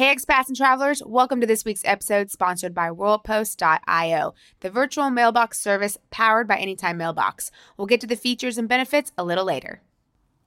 Hey, expats and travelers, welcome to this week's episode sponsored by WorldPost.io, the virtual mailbox service powered by Anytime Mailbox. We'll get to the features and benefits a little later.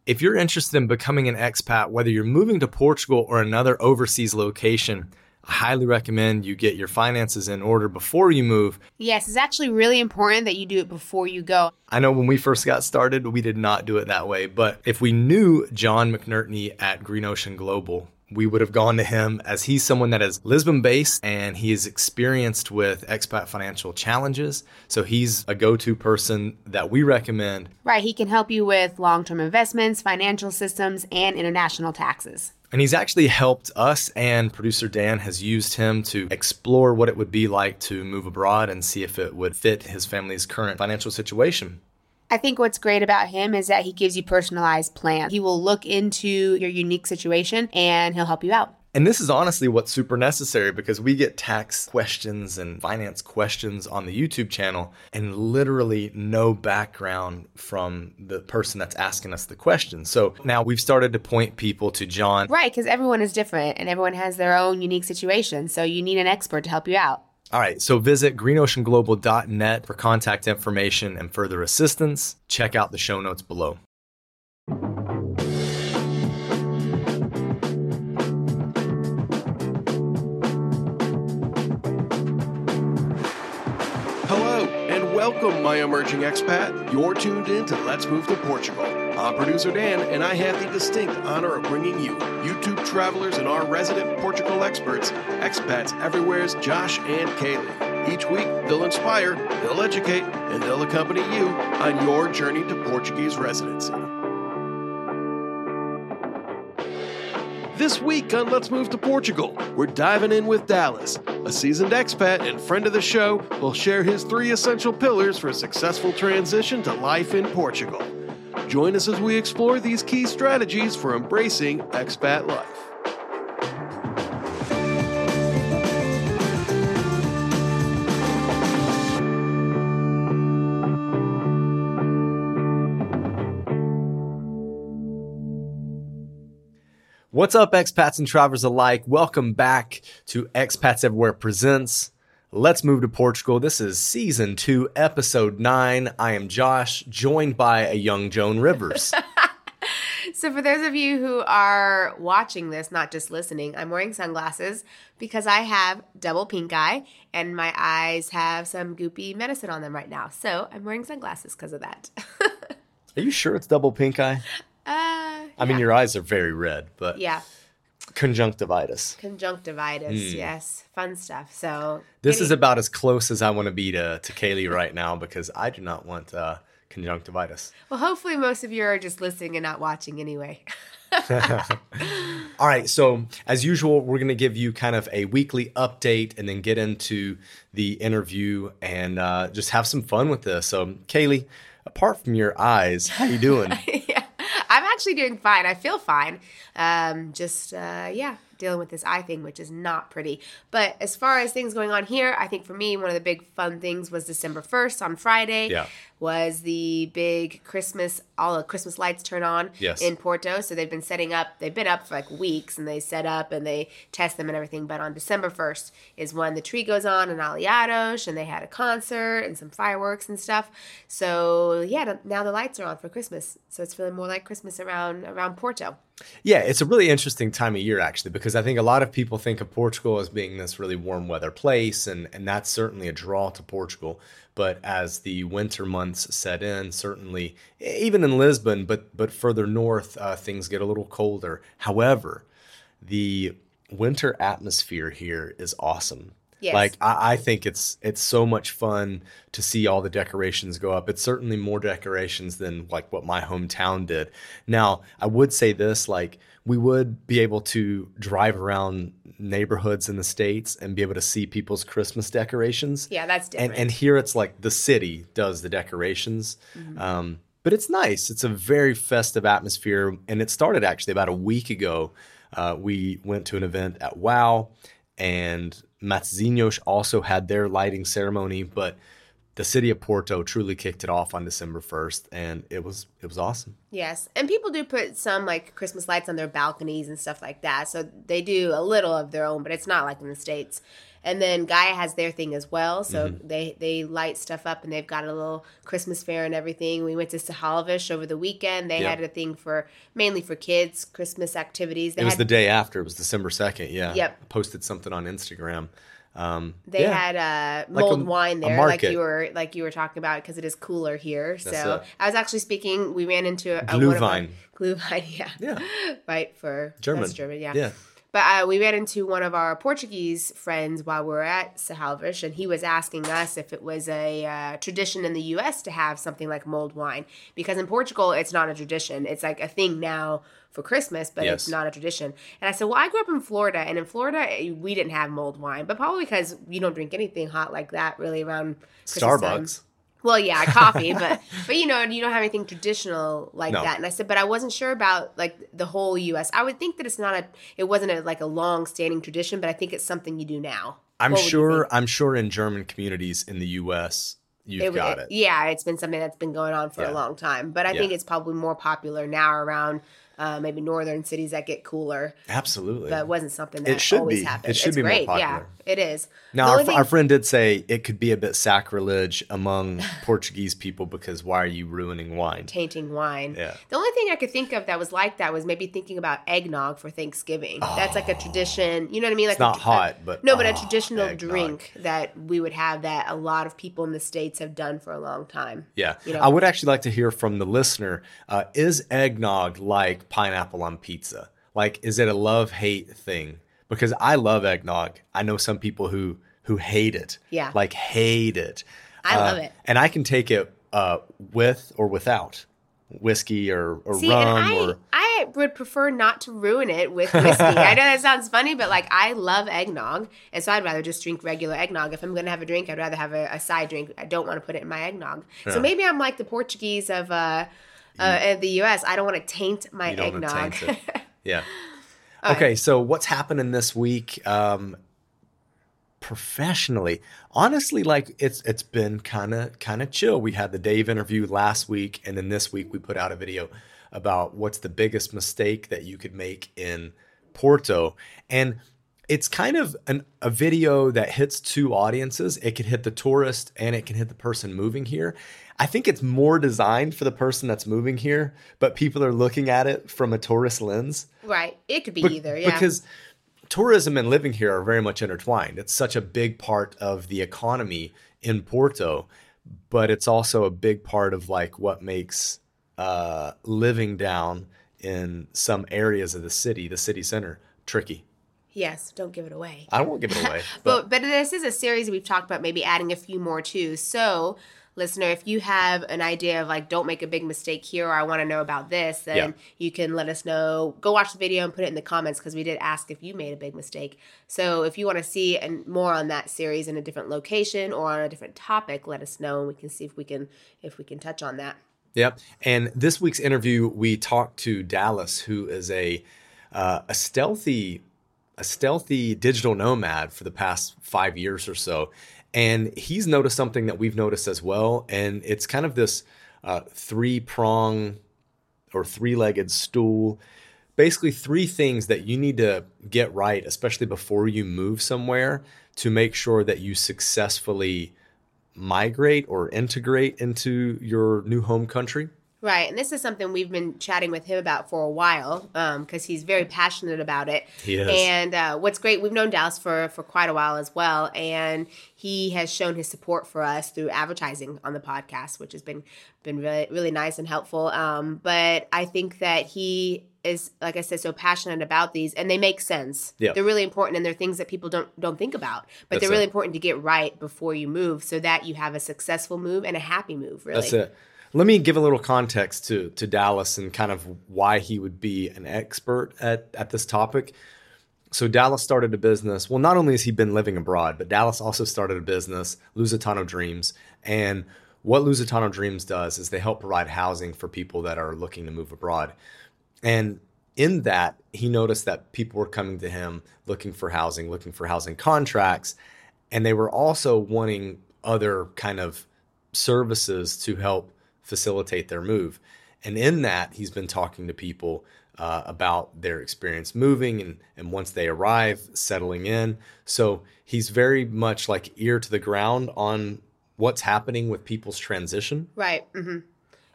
If you're interested in becoming an expat, whether you're moving to Portugal or another overseas location, I highly recommend you get your finances in order before you move. Yes, it's actually really important that you do it before you go. I know when we first got started, we did not do it that way, but if we knew John McNerney at Green Ocean Global, we would have gone to him as he's someone that is Lisbon based and he is experienced with expat financial challenges. So he's a go to person that we recommend. Right. He can help you with long term investments, financial systems, and international taxes. And he's actually helped us, and producer Dan has used him to explore what it would be like to move abroad and see if it would fit his family's current financial situation. I think what's great about him is that he gives you personalized plans. He will look into your unique situation and he'll help you out. And this is honestly what's super necessary because we get tax questions and finance questions on the YouTube channel and literally no background from the person that's asking us the question. So now we've started to point people to John. Right, because everyone is different and everyone has their own unique situation. So you need an expert to help you out. All right, so visit greenoceanglobal.net for contact information and further assistance. Check out the show notes below. Welcome, my emerging expat. You're tuned in to Let's Move to Portugal. I'm producer Dan, and I have the distinct honor of bringing you YouTube travelers and our resident Portugal experts, expats everywhere's Josh and Kaylee. Each week, they'll inspire, they'll educate, and they'll accompany you on your journey to Portuguese residency. This week on Let's Move to Portugal, we're diving in with Dallas. A seasoned expat and friend of the show will share his three essential pillars for a successful transition to life in Portugal. Join us as we explore these key strategies for embracing expat life. What's up, expats and travelers alike? Welcome back to Expats Everywhere Presents. Let's move to Portugal. This is season two, episode nine. I am Josh, joined by a young Joan Rivers. So, for those of you who are watching this, not just listening, I'm wearing sunglasses because I have double pink eye and my eyes have some goopy medicine on them right now. So, I'm wearing sunglasses because of that. Are you sure it's double pink eye? Uh, I mean, your eyes are very red, but yeah, conjunctivitis. conjunctivitis. Yes, fun stuff. So. This is about as close as I want to be to, to Kaylee right now because I do not want uh, conjunctivitis. well, hopefully, most of you are just listening and not watching anyway. All right, so as usual, we're going to give you kind of a weekly update and then get into the interview and uh, just have some fun with this. So, Kaylee, apart from your eyes, how you doing? I'm actually doing fine. I feel fine. Um, just uh, yeah, dealing with this eye thing, which is not pretty. But as far as things going on here, I think for me, one of the big fun things was December 1st on Friday. Yeah. Was the big Christmas, all the Christmas lights turn on Yes. in Porto. So they've been setting up, they've been up for like weeks and they set up and they test them and everything. But on December 1st is when the tree goes on in Aliados and they had a concert and some fireworks and stuff. So yeah, now the lights are on for Christmas. So it's feeling more like Christmas around around Porto. Yeah, it's a really interesting time of year actually because I think a lot of people think of Portugal as being this really warm weather place and and that's certainly a draw to Portugal. But as the winter months set in, certainly even in Lisbon, but but further north, uh, things get a little colder. However, the winter atmosphere here is awesome. Yes. Like I, I think it's it's so much fun to see all the decorations go up. It's certainly more decorations than like what my hometown did. Now, I would say this, like we would be able to drive around neighborhoods in the states and be able to see people's Christmas decorations. Yeah, that's different. And and here it's like the city does the decorations. Um, but it's nice. It's a very festive atmosphere, and it started actually about a week ago. Uh, we went to an event at Wow, and Matosinhos also had their lighting ceremony. But the city of Porto truly kicked it off on December 1st and it was it was awesome. Yes. And people do put some like Christmas lights on their balconies and stuff like that. So they do a little of their own, but it's not like in the States. And then Gaia has their thing as well. So Mm-hmm. they, they light stuff up and they've got a little Christmas fair and everything. We went to Serralves over the weekend. They Yeah. had a thing for mainly for kids, Christmas activities. They It was had the day after. It was December 2nd. Yeah. Yep. I posted something on Instagram. Um, They yeah. had uh, Like a- mulled wine a there, like you were like you were talking about, because it is cooler here. That's so it. I was actually speaking. We ran into a, a one of our- Glühwein. Glühwein, yeah, Yeah. right for German. German, yeah. Yeah. But uh, we ran into one of our Portuguese friends while we were at Serralves, and he was asking us if it was a uh, tradition in the U.S. to have something like mulled wine. Because in Portugal, it's not a tradition. It's like a thing now for Christmas, but it's not a tradition. And I said, Well, I grew up in Florida, and in Florida, eh, we didn't have mulled wine, but probably because you don't drink anything hot like that really around Christmas time. Well, yeah, coffee, but but you know, you don't have anything traditional like No. that. And I said, but I wasn't sure about like the whole U.S. I would think that it's not a, it wasn't a like a long standing tradition, but I think it's something you do now. I'm What sure? I'm sure in German communities in the US you've It- got it- it. Yeah, it's been something that's been going on for Yeah. a long time, but I think it's probably more popular now around uh, maybe northern cities that get cooler. Absolutely. But it wasn't something that It should always be. happened. It should it's be more great. popular. Yeah, it is. Now, our, thing- our friend did say it could be a bit sacrilege among Portuguese people because why are you ruining wine? tainting wine. Yeah. The only thing I could think of that was like that was maybe thinking about eggnog for Thanksgiving. That's like a tradition. You know what I mean? Like It's not a, hot, but no, but a oh, traditional eggnog. drink that we would have that a lot of people in the states have done for a long time. Yeah. You know? I would actually like to hear from the listener. Uh, is eggnog like pineapple on pizza? Like, is it a love hate thing? Because I love eggnog. I know some people who who hate it. Yeah. Like hate it. I Uh, love it. And I can take it uh, with or without whiskey or, or See, rum and I, or I would prefer not to ruin it with whiskey. I know that sounds funny, but like I love eggnog, and so I'd rather just drink regular eggnog. If I'm going to have a drink, I'd rather have a, a side drink. I don't want to put it in my eggnog. Yeah. So maybe I'm like the Portuguese of uh, uh, of the U.S. I don't want to taint my You don't eggnog. taint it. Yeah. okay, so what's happening this week? Um, professionally, honestly, like it's it's been kind of kind of chill. We had the Dave interview last week, and then this week we put out a video about what's the biggest mistake that you could make in Porto, and it's kind of an, a video that hits two audiences. It can hit the tourist and it can hit the person moving here. I think it's more designed for the person that's moving here, but people are looking at it from a tourist lens. right? It could be Be- either. Yeah. Because tourism and living here are very much intertwined. It's such a big part of the economy in Porto, but it's also a big part of like what makes uh, living down in some areas of the city, the city center, tricky. yes. Don't give it away. I won't give it away. But But but this is a series we've talked about maybe adding a few more too. So listener, if you have an idea of like don't make a big mistake here or I want to know about this, then Yeah. you can let us know. Go watch the video and put it in the comments because we did ask if you made a big mistake. So if you want to see and more on that series in a different location or on a different topic, let us know and we can see if we can if we can touch on that. Yep. And this week's interview, we talked to Dallas, who is a uh, a stealthy a stealthy digital nomad for the past five years or so, and he's noticed something that we've noticed as well, and it's kind of this uh, three prong or three legged stool. Basically, three things that you need to get right, especially before you move somewhere, to make sure that you successfully migrate or integrate into your new home country. Right, and this is something we've been chatting with him about for a while because he's very passionate about it. He is. And uh, what's great, we've known Dallas for for quite a while as well, and he has shown his support for us through advertising on the podcast, which has been been really really nice and helpful. Um, but I think that he is, like I said, so passionate about these, and they make sense. Yeah. They're really important, and they're things that people don't don't think about, but That's they're really it. important to get right before you move, so that you have a successful move and a happy move. Really, That's it. Let me give a little context to to Dallas and kind of why he would be an expert at at this topic. So Dallas started a business. Well, not only has he been living abroad, but Dallas also started a business, Lusitano Dreams. And what Lusitano Dreams does is they help provide housing for people that are looking to move abroad. And in that, he noticed that people were coming to him looking for housing, looking for housing contracts, and they were also wanting other kind of services to help facilitate their move. And in that, he's been talking to people uh, about their experience moving and, and once they arrive, settling in. So he's very much like ear to the ground on what's happening with people's transition. Right. Mm-hmm.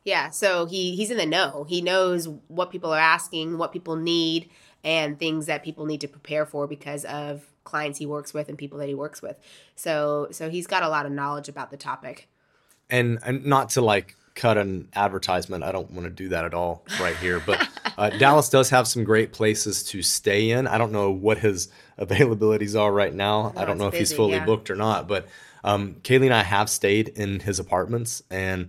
Yeah. So he he's in the know. He knows what people are asking, what people need, and things that people need to prepare for because of clients he works with and people that he works with. So so he's got a lot of knowledge about the topic. And, and not to like cut an advertisement. I don't want to do that at all right here. But uh, Dallas does have some great places to stay in. I don't know what his availabilities are right now. No, I don't know if busy, he's fully yeah. booked or not. But um, Kaylee and I have stayed in his apartments, and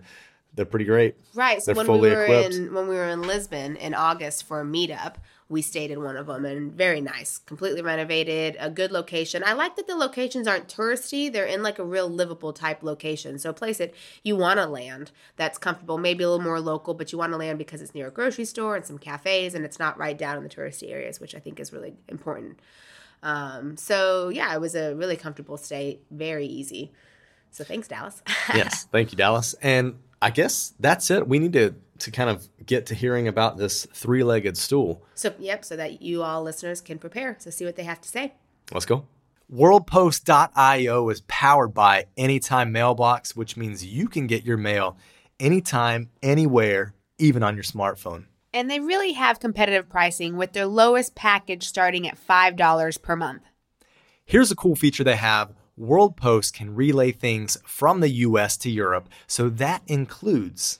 they're pretty great. Right. So They're when we were equipped. in when we were in Lisbon in August for a meetup, we stayed in one of them and very nice, completely renovated, a good location. I like that the locations aren't touristy; they're in like a real livable type location. So place that you want to land that's comfortable, maybe a little more local, but you want to land because it's near a grocery store and some cafes, and it's not right down in the touristy areas, which I think is really important. Um, so yeah, it was a really comfortable stay, very easy. So thanks, Dallas. yes, thank you, Dallas. And I guess that's it. We need to to kind of get to hearing about this three legged stool. So, yep, so that you all listeners can prepare to see what they have to say. Let's go. WorldPost.io is powered by Anytime Mailbox, which means you can get your mail anytime, anywhere, even on your smartphone. And they really have competitive pricing with their lowest package starting at $5 per month. Here's a cool feature they have WorldPost can relay things from the US to Europe, so that includes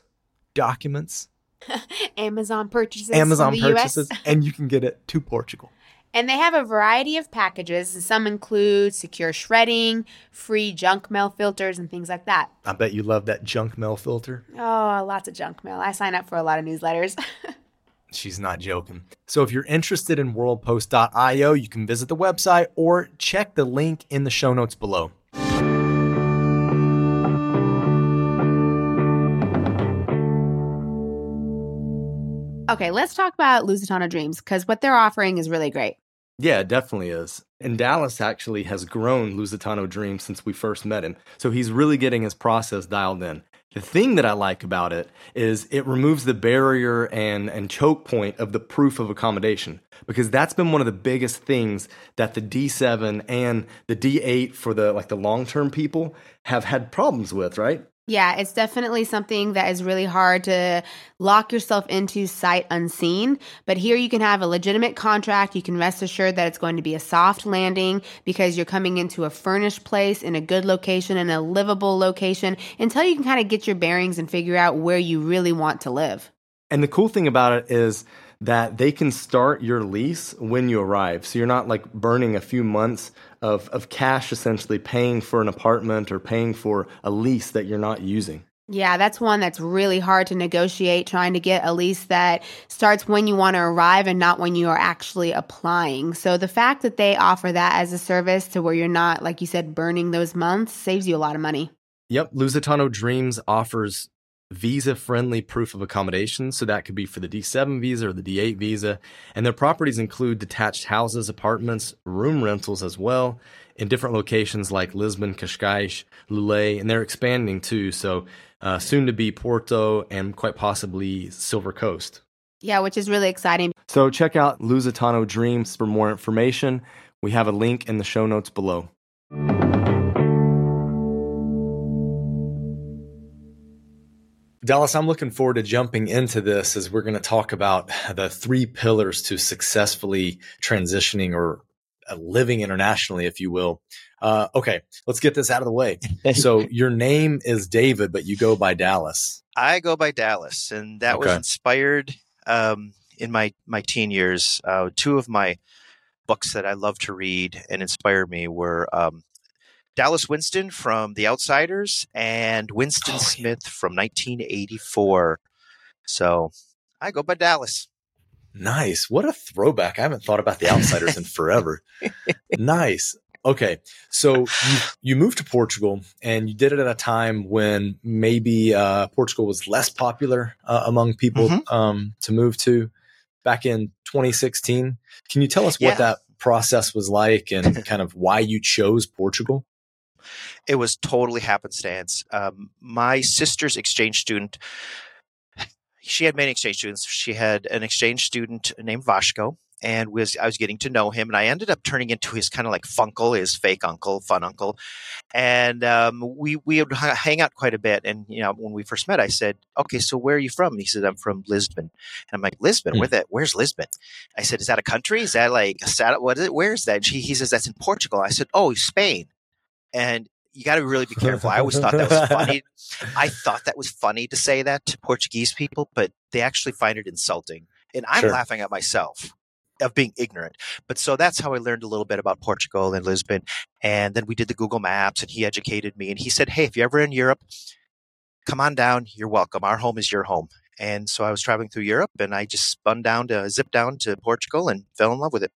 documents, Amazon purchases. Amazon purchases, and you can get it to Portugal. And they have a variety of packages. Some include secure shredding, free junk mail filters, and things like that. I bet you love that junk mail filter. Oh, lots of junk mail. I sign up for a lot of newsletters. She's not joking. So if you're interested in worldpost.io, you can visit the website or check the link in the show notes below. Okay, let's talk about Lusitano Dreams because what they're offering is really great. Yeah, it definitely is. And Dallas actually has grown Lusitano Dreams since we first met him. So he's really getting his process dialed in. The thing that I like about it is it removes the barrier and, and choke point of the proof of accommodation because that's been one of the biggest things that the D7 and the D8 for the like the long-term people have had problems with, right? Yeah, it's definitely something that is really hard to lock yourself into sight unseen. But here you can have a legitimate contract. You can rest assured that it's going to be a soft landing because you're coming into a furnished place in a good location and a livable location until you can kind of get your bearings and figure out where you really want to live. And the cool thing about it is that they can start your lease when you arrive. So you're not like burning a few months of, of cash essentially paying for an apartment or paying for a lease that you're not using. Yeah, that's one that's really hard to negotiate, trying to get a lease that starts when you want to arrive and not when you are actually applying. So the fact that they offer that as a service to where you're not, like you said, burning those months saves you a lot of money. Yep, Lusitano Dreams offers visa friendly proof of accommodation. So that could be for the D7 visa or the D8 visa. And their properties include detached houses, apartments, room rentals as well in different locations like Lisbon, Cascais, Loulé, and they're expanding too. So uh, soon to be Porto and quite possibly Silver Coast. Yeah, which is really exciting. So check out Lusitano Dreams for more information. We have a link in the show notes below. Dallas, I'm looking forward to jumping into this as we're going to talk about the three pillars to successfully transitioning or uh, living internationally, if you will. Uh, okay, let's get this out of the way. So, your name is David, but you go by Dallas. I go by Dallas, and that was inspired um, in my my teen years. Uh, two of my books that I love to read and inspired me were um, Dallas Winston from The Outsiders and Winston Oh, yeah. Smith from 1984. So I go by Dallas. Nice. What a throwback. I haven't thought about the outsiders in forever. nice. Okay. So you, you moved to Portugal and you did it at a time when maybe uh, Portugal was less popular uh, among people Mhm. um, to move to back in 2016. Can you tell us what Yeah. that process was like and kind of why you chose Portugal? It was totally happenstance. Um, my sister's exchange student, she had many exchange students. She had an exchange student named Vasco, and was I was getting to know him, and I ended up turning into his kind of like funkle, his fake uncle, fun uncle, and um, we we would hang out quite a bit. And you know, when we first met, I said, "Okay, so where are you from?" And he said, "I'm from Lisbon." And I'm like, "Lisbon? Mm. Where that? Where's Lisbon?" I said, "Is that a country? Is that like a sat? What is it? Where's that?" He, he says, "That's in Portugal." I said, "Oh, Spain." And you got to really be careful. I always thought that was funny. I thought that was funny to say that to Portuguese people, but they actually find it insulting. And I'm sure. laughing at myself of being ignorant. But so that's how I learned a little bit about Portugal and Lisbon. And then we did the Google Maps and he educated me and he said, Hey, if you're ever in Europe, come on down. You're welcome. Our home is your home. And so I was traveling through Europe and I just spun down to zip down to Portugal and fell in love with it.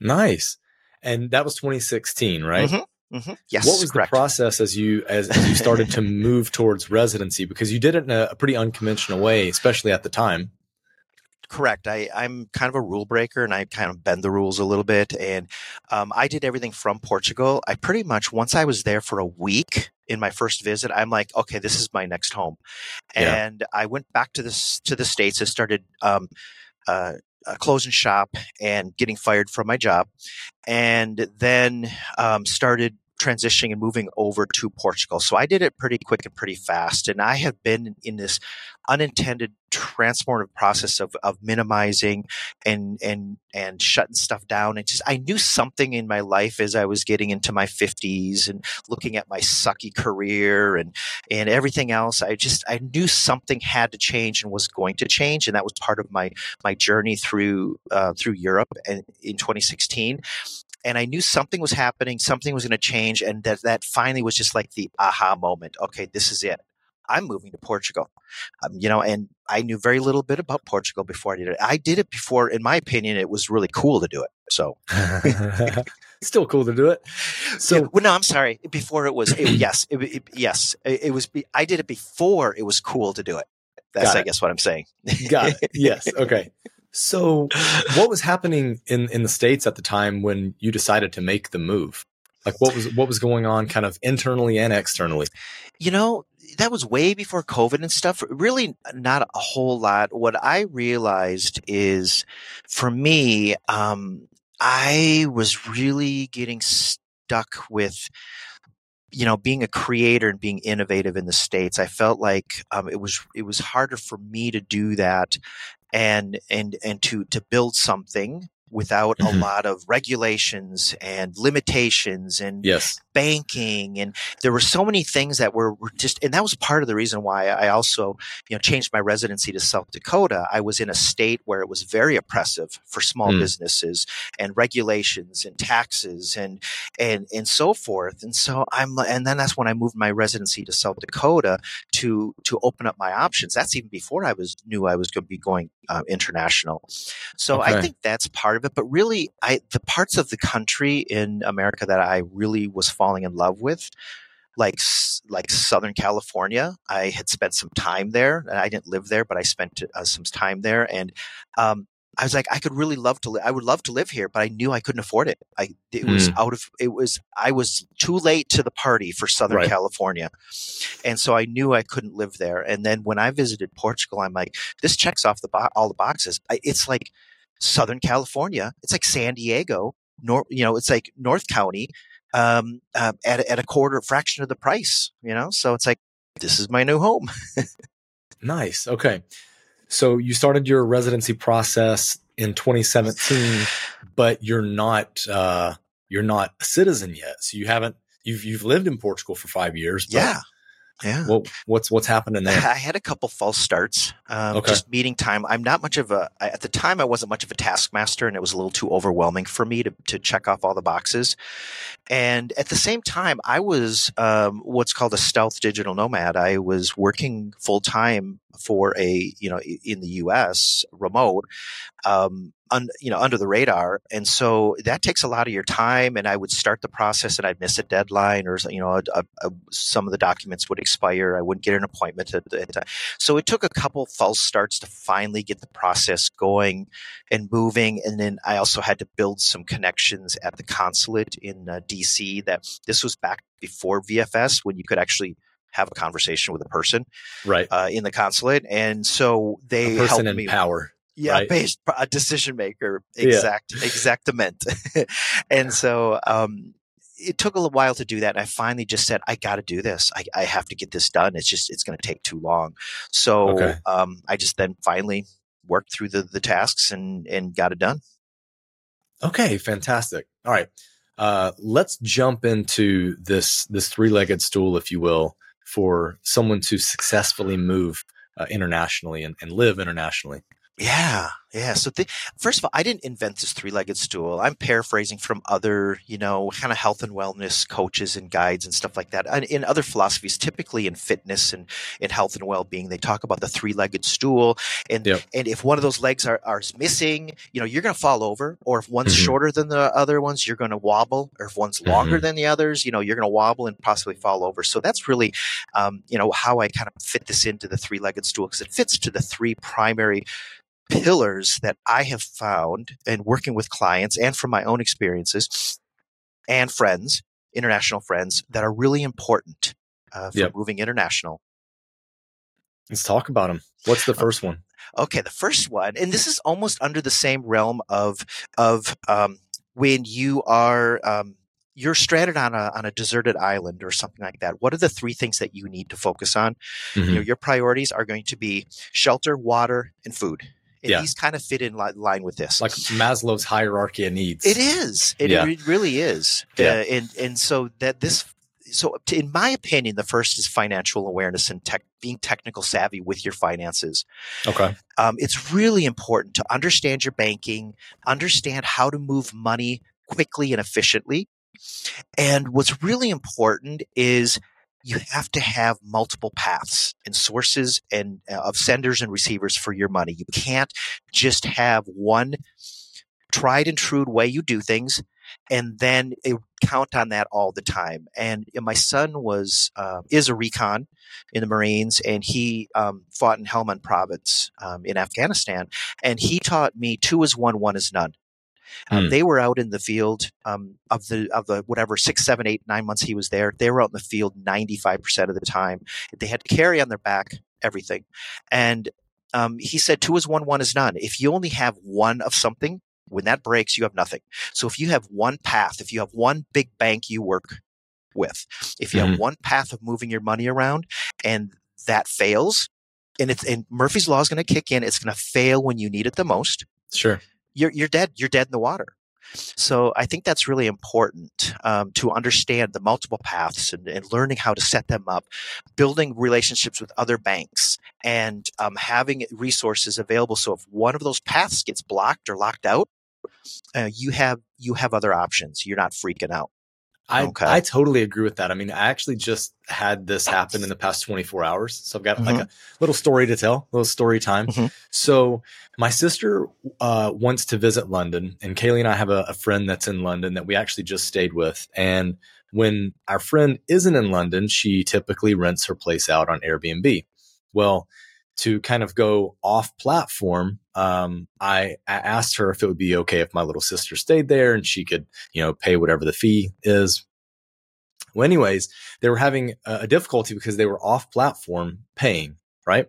Nice. And that was 2016, right? Mm-hmm. Mm-hmm. Yes. What was correct. the process as you as, as you started to move towards residency? Because you did it in a, a pretty unconventional way, especially at the time correct. I, I'm kind of a rule breaker and I kind of bend the rules a little bit. And um, I did everything from Portugal. I pretty much, once I was there for a week in my first visit, I'm like, okay, this is my next home. Yeah. And I went back to this, to the States and started, um, uh, uh, closing shop and getting fired from my job, and then um, started transitioning and moving over to Portugal. So I did it pretty quick and pretty fast. And I have been in this unintended transformative process of, of minimizing and, and, and shutting stuff down. And just, I knew something in my life as I was getting into my fifties and looking at my sucky career and, and everything else. I just, I knew something had to change and was going to change. And that was part of my, my journey through, uh, through Europe and in 2016 and I knew something was happening, something was going to change, and that that finally was just like the aha moment. Okay, this is it. I'm moving to Portugal, um, you know, and I knew very little bit about Portugal before I did it. I did it before, in my opinion, it was really cool to do it. So, still cool to do it. So, yeah, well, no, I'm sorry. Before it was, it, yes, it, it, yes, it, was. I did it before it was cool to do it. That's, I guess, what I'm saying. Got it. Yes. Okay. So, what was happening in in the states at the time when you decided to make the move? Like, what was what was going on, kind of internally and externally? You know, that was way before COVID and stuff. Really, not a whole lot. What I realized is, for me, um, I was really getting stuck with you know being a creator and being innovative in the states i felt like um, it was it was harder for me to do that and and and to to build something without mm-hmm. a lot of regulations and limitations and yes. banking and there were so many things that were, were, just and that was part of the reason why I also you know changed my residency to South Dakota I was in a state where it was very oppressive for small mm. businesses and regulations and taxes and and and so forth and so I'm and then that's when I moved my residency to South Dakota to to open up my options that's even before I was knew I was going to be going uh, international so okay. I think that's part of of it, but really, I the parts of the country in America that I really was falling in love with, like like Southern California. I had spent some time there. I didn't live there, but I spent uh, some time there, and um, I was like, I could really love to. Li- I would love to live here, but I knew I couldn't afford it. I it was mm. out of it was I was too late to the party for Southern right. California, and so I knew I couldn't live there. And then when I visited Portugal, I'm like, this checks off the bo- all the boxes. I, it's like Southern California. It's like San Diego, nor, you know, it's like North County, um, uh, at, at a quarter fraction of the price, you know? So it's like, this is my new home. nice. Okay. So you started your residency process in 2017, but you're not, uh, you're not a citizen yet. So you haven't, you've, you've lived in Portugal for five years. yeah. Yeah. What, what's what's happening there? I had a couple false starts. Um, okay. Just meeting time. I'm not much of a. At the time, I wasn't much of a taskmaster, and it was a little too overwhelming for me to to check off all the boxes. And at the same time, I was um, what's called a stealth digital nomad. I was working full time for a you know in the U.S. remote. Um, un, you know under the radar and so that takes a lot of your time and i would start the process and i'd miss a deadline or you know a, a, a, some of the documents would expire i wouldn't get an appointment at the time. So it took a couple false starts to finally get the process going and moving and then i also had to build some connections at the consulate in uh, dc that this was back before vfs when you could actually have a conversation with a person right. uh, in the consulate and so they a person helped in me power yeah right? based a decision maker exact yeah. exactament. And so um it took a little while to do that and i finally just said i got to do this. I, I, have to get this done. It's just it's going to take too long. So okay. um, i just then finally worked through the the tasks and and got it done. Okay fantastic. All right uh, let's jump into this this three-legged stool if you will for someone to successfully move uh, internationally and, and live internationally yeah, yeah. So, the, first of all, I didn't invent this three-legged stool. I'm paraphrasing from other, you know, kind of health and wellness coaches and guides and stuff like that. And in other philosophies, typically in fitness and in health and well-being, they talk about the three-legged stool. And yep. and if one of those legs are, are missing, you know, you're going to fall over. Or if one's mm-hmm. shorter than the other ones, you're going to wobble. Or if one's longer mm-hmm. than the others, you know, you're going to wobble and possibly fall over. So that's really, um, you know, how I kind of fit this into the three-legged stool because it fits to the three primary pillars that I have found in working with clients and from my own experiences and friends, international friends, that are really important uh, for yep. moving international. Let's talk about them. What's the first one? Okay, the first one, and this is almost under the same realm of of um, when you are um, you're stranded on a on a deserted island or something like that. What are the three things that you need to focus on? Mm-hmm. You know, mm-hmm. your priorities are going to be shelter, water, and food. And yeah. these kind of fit in li- line with this. Like Maslow's hierarchy of needs. It is. It, yeah. it really is. Yeah. Uh, and, and so that this, so in my opinion, the first is financial awareness and tech, being technical savvy with your finances. Okay. Um, it's really important to understand your banking, understand how to move money quickly and efficiently. And what's really important is you have to have multiple paths and sources and uh, of senders and receivers for your money. You can't just have one tried and true way you do things and then count on that all the time. And my son was uh, is a recon in the Marines, and he um, fought in Helmand Province um, in Afghanistan. And he taught me two is one, one is none. Um, mm. They were out in the field um, of the of the whatever six, seven, eight, nine months he was there. They were out in the field ninety five percent of the time. They had to carry on their back everything, and um, he said two is one, one is none. If you only have one of something, when that breaks, you have nothing. So if you have one path, if you have one big bank you work with, if you mm-hmm. have one path of moving your money around, and that fails, and it's and Murphy's law is going to kick in. It's going to fail when you need it the most. Sure you're you're dead. You're dead in the water. So I think that's really important um, to understand the multiple paths and, and, learning how to set them up, building relationships with other banks, and um, having resources available. So if one of those paths gets blocked or locked out, uh, you have you have other options. You're not freaking out. I okay. I totally agree with that. I mean, I actually just had this happen in the past 24 hours. So I've got mm-hmm. like a little story to tell, a little story time. Mm-hmm. So my sister uh, wants to visit London, and Kaylee and I have a, a friend that's in London that we actually just stayed with. And when our friend isn't in London, she typically rents her place out on Airbnb. Well, to kind of go off platform, um, I, I, asked her if it would be okay if my little sister stayed there and she could, you know, pay whatever the fee is. Well, anyways, they were having a, a difficulty because they were off platform paying, right?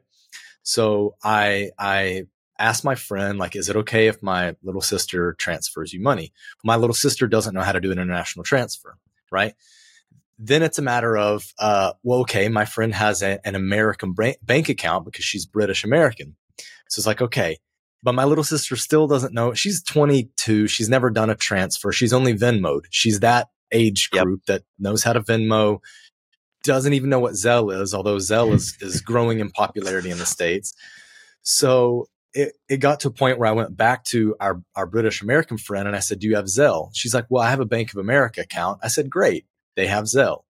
So I, I asked my friend, like, is it okay if my little sister transfers you money? My little sister doesn't know how to do an international transfer, right? Then it's a matter of, uh, well, okay, my friend has a, an American bank account because she's British American. So it's like, okay, but my little sister still doesn't know. She's 22. She's never done a transfer. She's only Venmoed. She's that age group yep. that knows how to Venmo, doesn't even know what Zelle is, although Zelle is, is growing in popularity in the States. So it, it got to a point where I went back to our, our British American friend and I said, Do you have Zelle? She's like, Well, I have a Bank of America account. I said, Great they have Zelle.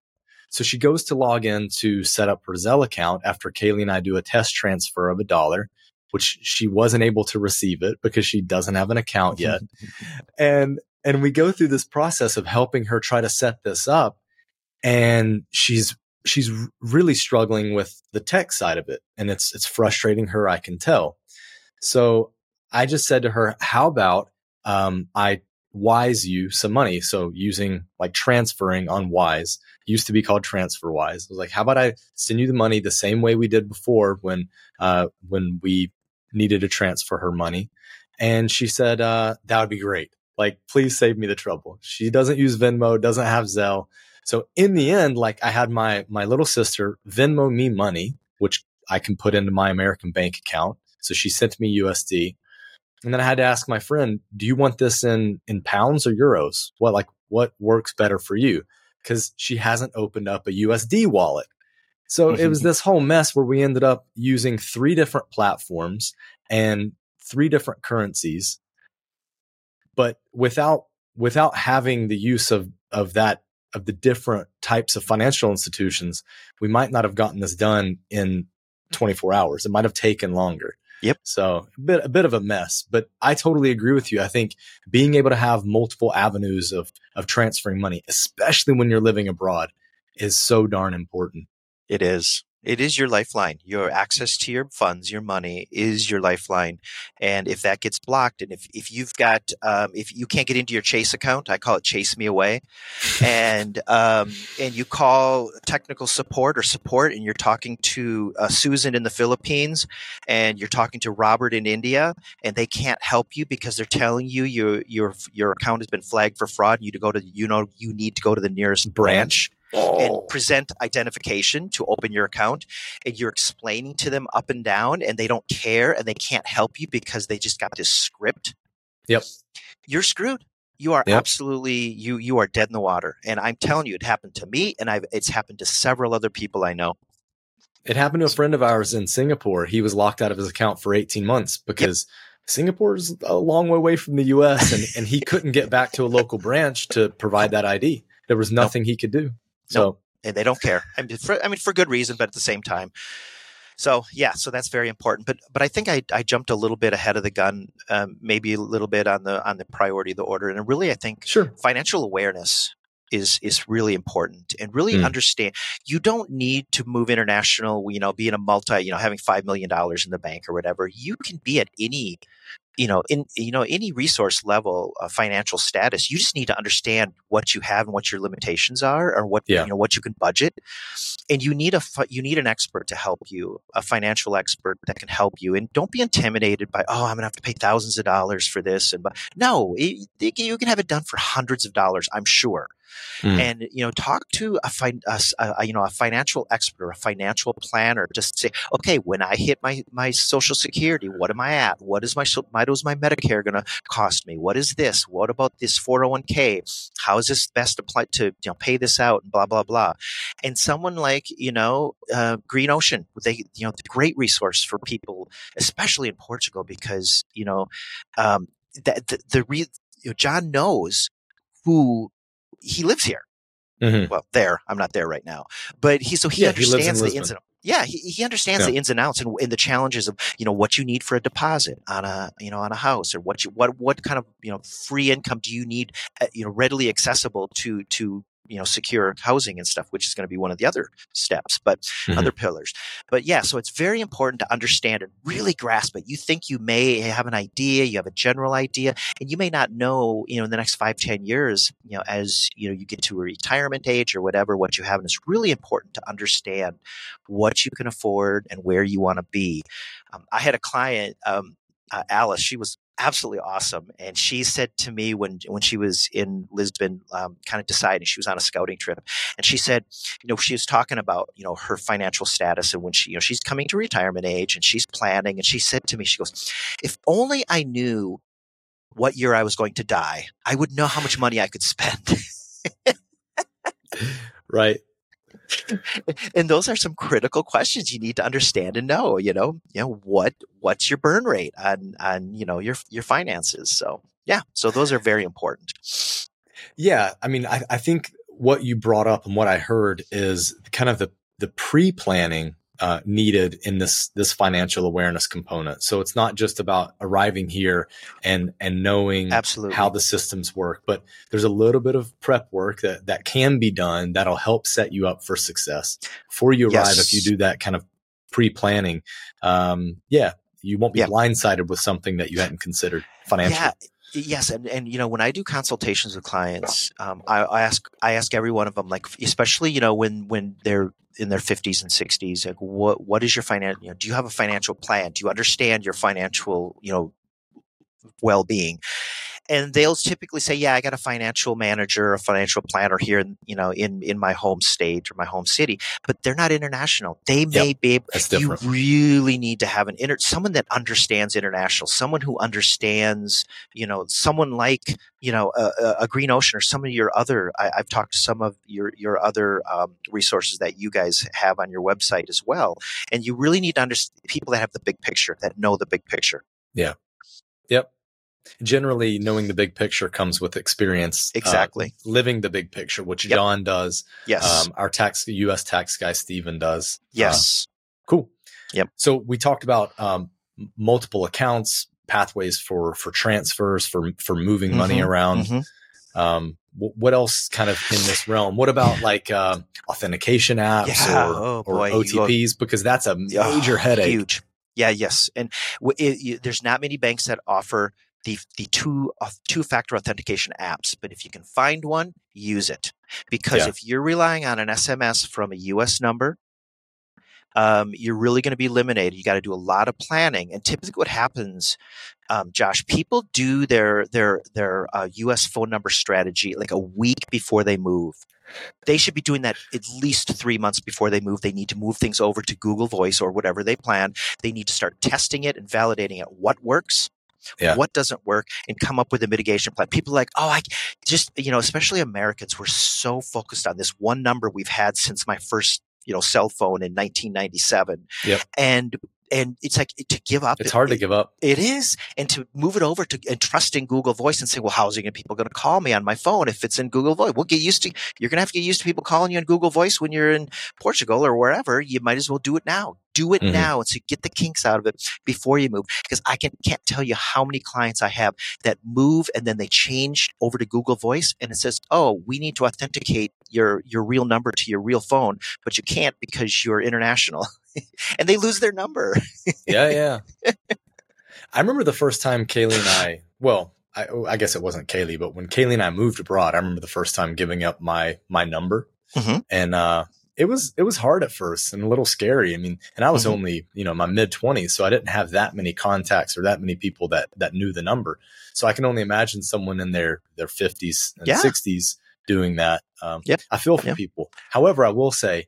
So she goes to log in to set up her Zelle account after Kaylee and I do a test transfer of a dollar. which she wasn't able to receive it because she doesn't have an account yet. and and we go through this process of helping her try to set this up and she's she's really struggling with the tech side of it and it's it's frustrating her I can tell. So I just said to her, how about um, I Wise you some money. So using like transferring on Wise used to be called TransferWise. I was like, how about I send you the money the same way we did before when uh, when we needed to transfer her money? And she said, uh, that would be great. Like, please save me the trouble. She doesn't use Venmo, doesn't have Zelle. So in the end, like I had my my little sister Venmo me money, which I can put into my American bank account. So she sent me USD. And then I had to ask my friend, do you want this in in pounds or euros? What like what works better for you? Cuz she hasn't opened up a USD wallet. So it was this whole mess where we ended up using three different platforms and three different currencies. But without without having the use of of that of the different types of financial institutions, we might not have gotten this done in 24 hours. It might have taken longer. Yep. So a bit a bit of a mess, but I totally agree with you. I think being able to have multiple avenues of of transferring money, especially when you're living abroad, is so darn important. It is. It is your lifeline. Your access to your funds, your money is your lifeline. And if that gets blocked, and if, if you've got, um, if you can't get into your Chase account, I call it Chase Me Away, and um, and you call technical support or support, and you're talking to uh, Susan in the Philippines, and you're talking to Robert in India, and they can't help you because they're telling you your your your account has been flagged for fraud. You to go to you know you need to go to the nearest branch oh. and present identification to open your account and you're explaining to them up and down and they don't care and they can't help you because they just got this script yep you're screwed you are yep. absolutely you you are dead in the water and i'm telling you it happened to me and I've, it's happened to several other people i know it happened to a friend of ours in singapore he was locked out of his account for 18 months because yep. Singapore is a long way away from the US and, and he couldn't get back to a local branch to provide that ID. There was nothing he could do. So and they don't care. I mean, for, I mean, for good reason, but at the same time. So yeah, so that's very important. But but I think I, I jumped a little bit ahead of the gun, um, maybe a little bit on the on the priority of the order. And really, I think sure. financial awareness is is really important and really mm. understand you don't need to move international you know being a multi you know having five million dollars in the bank or whatever you can be at any you know, in you know any resource level of financial status, you just need to understand what you have and what your limitations are, or what yeah. you know what you can budget. And you need a you need an expert to help you, a financial expert that can help you. And don't be intimidated by oh, I'm going to have to pay thousands of dollars for this. And but no, it, you can have it done for hundreds of dollars, I'm sure. Mm. And you know, talk to a, fin- a, a, you know a financial expert or a financial planner. Just say, okay, when I hit my my Social Security, what am I at? What is my what is my Medicare going to cost me? What is this? What about this 401k? How is this best applied to you know pay this out? And blah blah blah. And someone like you know uh, Green Ocean, they you know the great resource for people, especially in Portugal, because you know um, the the, the re- you know, John knows who he lives here. Mm-hmm. Well, there, I'm not there right now, but he, so he yeah, understands he the ins and yeah, he, he understands yeah. the ins and outs and, and, the challenges of, you know, what you need for a deposit on a, you know, on a house or what you, what, what kind of, you know, free income do you need, uh, you know, readily accessible to, to you know secure housing and stuff which is going to be one of the other steps but mm-hmm. other pillars. But yeah so it's very important to understand and really grasp it. You think you may have an idea you have a general idea and you may not know you know in the next five ten years you know as you know you get to a retirement age or whatever what you have and it's really important to understand what you can afford and where you want to be. Um, i had a client um, uh, Alice, she was absolutely awesome. And she said to me when when she was in Lisbon, um, kind of deciding she was on a scouting trip, and she said, you know, she was talking about you know her financial status and when she you know she's coming to retirement age and she's planning, and she said to me, she goes, if only I knew what year I was going to die, I would know how much money I could spend. right and those are some critical questions you need to understand and know you know you know what what's your burn rate on on you know your your finances? So yeah so those are very important. Yeah i mean i, I think what you brought up and what i heard is kind of the the pre-planning uh, needed in this this financial awareness component. So it's not just about arriving here and and knowing Absolutely. how the systems work, but there's a little bit of prep work that that can be done that'll help set you up for success before you arrive. If you do that kind of pre planning, um, yeah, you won't be Yeah. blindsided with something that you hadn't considered financially. Yeah. Yes, and, and you know when I do consultations with clients, um, I, I ask I ask every one of them, like especially you know when when they're in their fifties and sixties, like what what is your financial? You know, do you have a financial plan? Do you understand your financial you know well being? And they'll typically say, "Yeah, I got a financial manager, a financial planner here, in, you know, in in my home state or my home city." But they're not international. They may be able, That's you really need to have an inter someone that understands international someone who understands you know someone like you know a, a- green ocean or some of your other I, i've talked to some of your your other um, resources that you guys have on your website as well and you really need to understand people that have the big picture that know the big picture Yeah. Yep. Generally, knowing the big picture comes with experience. uh, Exactly. living the big picture, which Yep. John does. yes Um, our tax, U.S. tax guy, Steven does. Uh, yes cool. Yep. So we talked about um, multiple accounts, pathways for for transfers, for for moving money Mhm, around. Mhm. Um, wh- what else kind of in this realm? What about like uh, authentication apps Yeah. or, Oh, or OTPs? Because that's a Oh, major headache. Huge. Yeah. Yes. And w- it, you, there's not many banks that offer the the two two factor authentication apps, but if you can find one, use it because Yeah. if you're relying on an SMS from a U.S. number. Um, you're really going to be eliminated. You got to do a lot of planning, and typically, what happens, um, Josh, people do their their their uh, U.S. phone number strategy like a week before they move they should be doing that at least three months before they move. They need to move things over to Google Voice or whatever they plan. They need to start testing it and validating it. What works? Yeah. What doesn't work and come up with a mitigation plan. People like, oh, I just, you know, especially Americans, we're so focused on this one number we've had since my first, you know, cell phone in 1997. Yep. And, and it's like to give up. It's hard to give up. it is, and to move it over to and trust in Google Voice and say, well, how's it people going to call me on my phone if it's in Google Voice? We'll get used to. You're going to have to get used to people calling you on Google Voice when you're in Portugal or wherever. You might as well do it now. Do it Mhm. now, and so get the kinks out of it before you move. Because I can can't tell you how many clients I have that move and then they change over to Google Voice, and it says, oh, we need to authenticate your your real number to your real phone, but you can't because you're international, and they lose their number. yeah, yeah. I remember the first time Kaylee and I, well, I, I guess it wasn't Kaylee, but when Kaylee and I moved abroad, I remember the first time giving up my my number, Mhm. and uh, it was it was hard at first and a little scary. I mean, and I was Mhm. only you know my mid twenties, so I didn't have that many contacts or that many people that that knew the number. So I can only imagine someone in their their fifties and Yeah. sixties doing that. Um, Yep. I feel for Yep. people. However, I will say,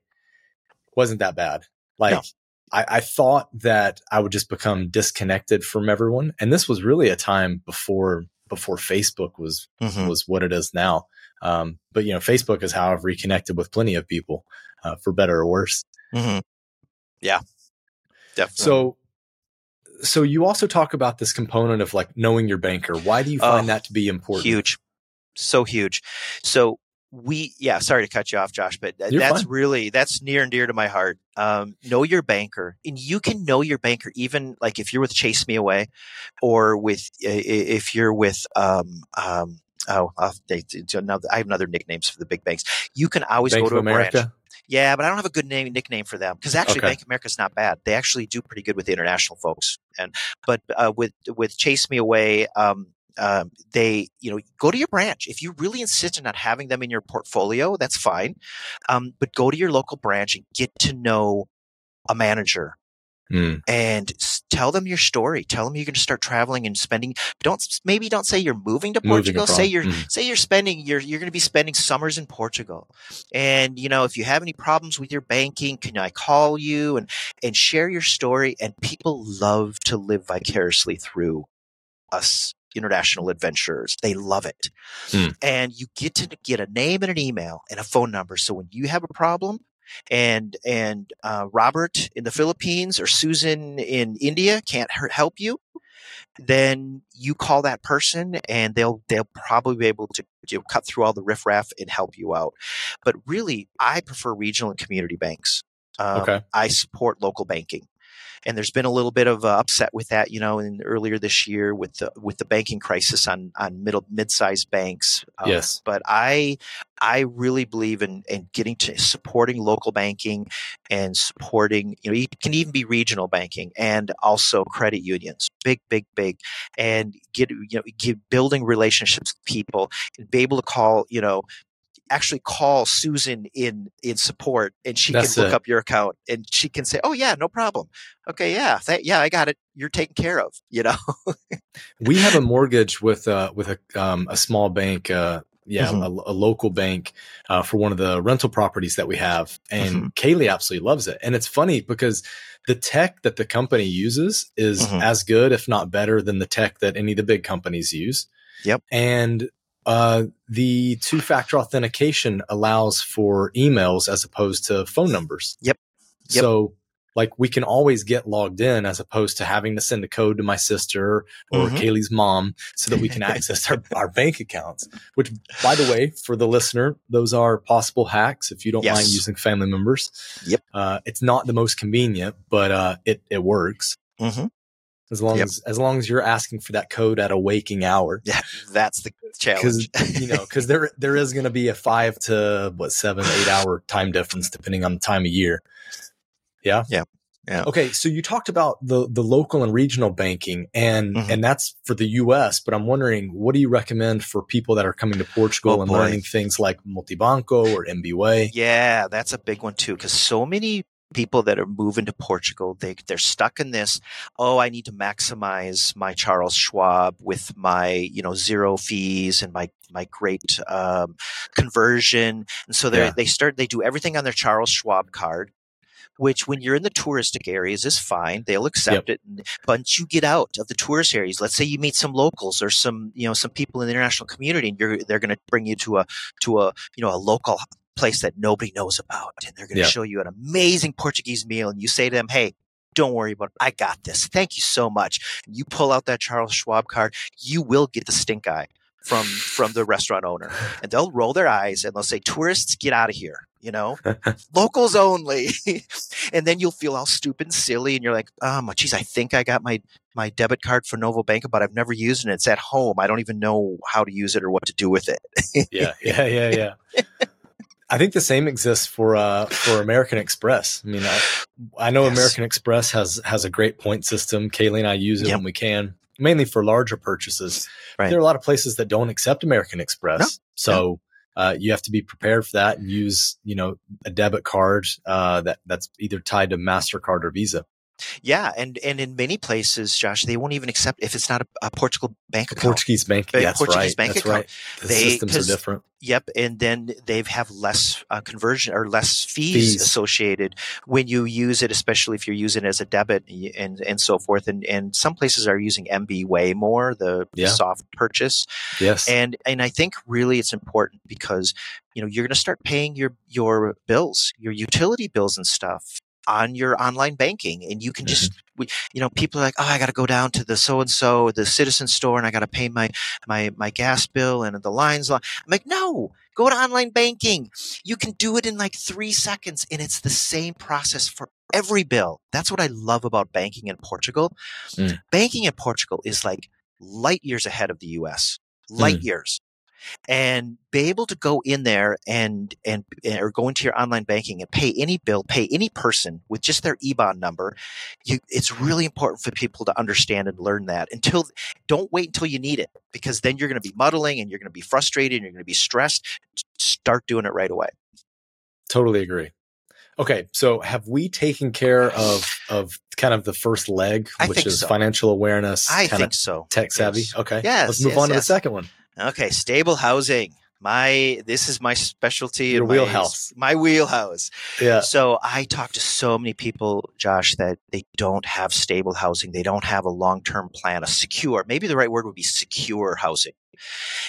wasn't that bad. Like No. I, I thought that I would just become disconnected from everyone, and this was really a time before before Facebook was Mhm. was what it is now. Um, but you know, Facebook is how I've reconnected with plenty of people, uh, for better or worse. Mhm. Yeah, definitely. So, so you also talk about this component of like knowing your banker. Why do you find Oh, that to be important? huge, so huge. So we, yeah, sorry to cut you off, Josh, but You're that's fine. really that's near and dear to my heart. Um, know your banker, and you can know your banker even like if you're with Chase Me Away, or with if you're with um um. Oh, they, another, I have another nicknames for the big banks. You can always Bank go to a America. branch. Yeah, but I don't have a good name nickname for them because actually Okay. Bank of America is not bad. They actually do pretty good with the international folks. And but uh, with with Chase Me Away, um, um, they you know go to your branch if you really insist on not having them in your portfolio. That's fine, um, but go to your local branch and get to know a manager Hmm. and tell them your story. Tell them you're going to start traveling and spending. Don't maybe don't say you're moving to Moving Portugal. Say you're Mhm. say you're spending you're you're going to be spending summers in Portugal. And you know if you have any problems with your banking, can I call you and and share your story? And people love to live vicariously through us international adventurers. They love it. Hmm. And you get to get a name and an email and a phone number. So when you have a problem and and uh, Robert in the Philippines or Susan in India can't help you, then you call that person and they'll they'll probably be able to, to cut through all the riffraff and help you out. But really, I prefer regional and community banks. Um, Okay. I support local banking. And there's been a little bit of uh, upset with that, you know, in earlier this year with the with the banking crisis on on middle mid-sized banks. Um, Yes. but I I really believe in in getting to supporting local banking and supporting, you know, it can even be regional banking and also credit unions, big, big, big, and get you know get building relationships with people and be able to call, you know, actually call Susan in in support and she That's can look it. up your account and she can say, "Oh yeah, no problem. Okay, yeah, that, yeah, I got it. You're taken care of." You know. We have a mortgage with uh with a um a small bank uh yeah Mhm. a, a local bank uh, for one of the rental properties that we have and Mm-hmm. Kaylee absolutely loves it and it's funny because the tech that the company uses is Mhm. as good if not better than the tech that any of the big companies use Yep. and uh, the two factor authentication allows for emails as opposed to phone numbers Yep. Yep. so like we can always get logged in as opposed to having to send a code to my sister or Mhm. Kaylee's mom so that we can access our, our bank accounts. Which, by the way, for the listener, those are possible hacks if you don't mind using family members. Yep. Uh, it's not the most convenient, but uh, it it works hmm as long Yep. as as long as you're asking for that code at a waking hour. Yeah, that's the Because challenge. you know, because there there is going to be a five to what seven eight hour time difference depending on the time of year. Yeah. Yeah. Yeah. Okay, so you talked about the the local and regional banking, and Mhm. and that's for the U.S. But I'm wondering, what do you recommend for people that are coming to Portugal Oh, and boy. learning things like Multibanco or MBWay? Yeah, that's a big one too. Because so many people that are moving to Portugal, they they're stuck in this. Oh, I need to maximize my Charles Schwab with my you know zero fees and my my great um, conversion, and so they Yeah. they start they do everything on their Charles Schwab card. Which, when you're in the touristic areas, is fine. They'll accept it. But once you get out of the tourist areas, let's say you meet some locals or some, you know, some people in the international community, and you're they're going to bring you to a to a you know a local place that nobody knows about and they're going to Yeah. show you an amazing Portuguese meal and you say to them, Hey, don't worry about it. I got this. Thank you so much. And you pull out that Charles Schwab card, you will get the stink eye from, from the restaurant owner and they'll roll their eyes and they'll say, tourists, get out of here. You know, locals only. and then you'll feel all stupid and silly. And you're like, oh my geez, I think I got my, my debit card for Novo Banco, but I've never used it. It's at home. I don't even know how to use it or what to do with it. yeah, yeah, yeah, yeah. I think the same exists for uh, for American Express. I mean, I, I know Yes. American Express has has a great point system. Kaylee and I use it Yep. when we can, mainly for larger purchases. Right. There are a lot of places that don't accept American Express, No. so uh, you have to be prepared for that and use you know a debit card uh, that that's either tied to Mastercard or Visa. Yeah, and and in many places, Josh, they won't even accept if it's not a, a Portugal bank account. Portuguese bank, yeah, that's Portuguese right. bank that's account. right. The They- systems are different. Yep, and then they have less uh, conversion or less fees, Fees. associated when you use it, especially if you're using it as a debit and and so forth. And and some places are using MB way more, the Yeah. soft purchase. Yes. And and I think really it's important because you know you're going to start paying your your bills, your utility bills and stuff on your online banking, and you can just we, you know people are like, oh, I got to go down to the so and so the Citizen store and I got to pay my my my gas bill and the lines long. I'm like, no. Go to online banking. You can do it in like three seconds, and it's the same process for every bill. That's what I love about banking in Portugal. Mm. Banking in Portugal is like light years ahead of the US, light Mm. years. And be able to go in there and, and, eh, or go into your online banking and pay any bill, pay any person with just their IBAN number. You, it's really important for people to understand and learn that until, don't wait until you need it because then you're going to be muddling and you're going to be frustrated and you're going to be stressed. Start doing it right away. Totally agree. Okay, so have we taken care of of kind of the first leg, I which is so. financial awareness, I kind think of so. tech savvy? Yes. Okay, Yes, let's move yes, on to yes. the second one. Okay, stable housing. My this is my specialty. Your and my- wheelhouse. My wheelhouse. Yeah, So I talk to so many people, Josh, that they don't have stable housing. They don't have a long term plan, a secure. Maybe the right word would be secure housing.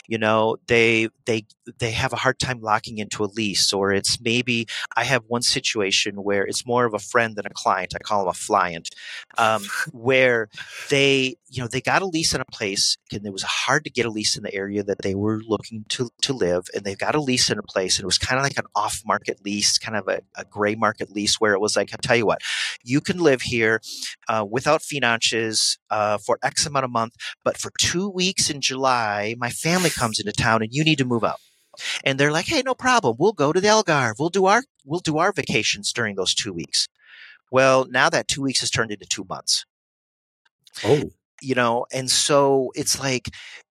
You know, they they they have a hard time locking into a lease, or it's maybe I have one situation where it's more of a friend than a client. I call them a flyant, um, where they you know they got a lease in a place and it was hard to get a lease in the area that they were looking to to live, and they got a lease in a place and it was kind of like an off market lease, kind of a, a gray market lease where it was like I tell you what, you can live here uh, without finances uh, for X amount of month, but for two weeks in July, my family comes into town and you need to move out. And they're like, hey, no problem. We'll go to the Algarve. We'll do our we'll do our vacations during those two weeks. Well, now that two weeks has turned into two months. Oh, You know, and so it's like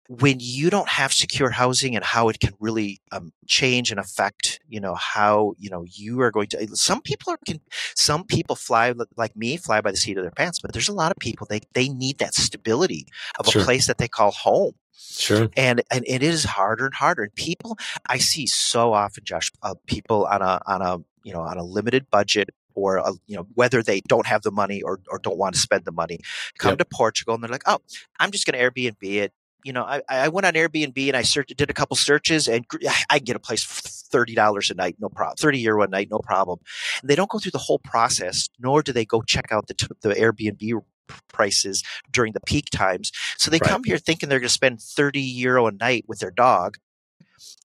when you don't have secure housing and how it can really um, change and affect, you know, how you know you are going to. Some people are can. Some people fly like me, fly by the seat of their pants. But there's a lot of people they they need that stability of Sure. a place that they call home sure. and and it is harder and harder. And people I see so often, Josh, uh, people on a on a you know on a limited budget or a, you know whether they don't have the money or or don't want to spend the money, come Yep. to Portugal and they're like, oh, I'm just going to Airbnb it. You know, I, I went on Airbnb and I searched, did a couple searches, and I can get a place for thirty dollars a night, no problem, thirty euro a night, no problem. And they don't go through the whole process, nor do they go check out the the Airbnb prices during the peak times. So they Right. come here thinking they're going to spend 30 euro a night with their dog.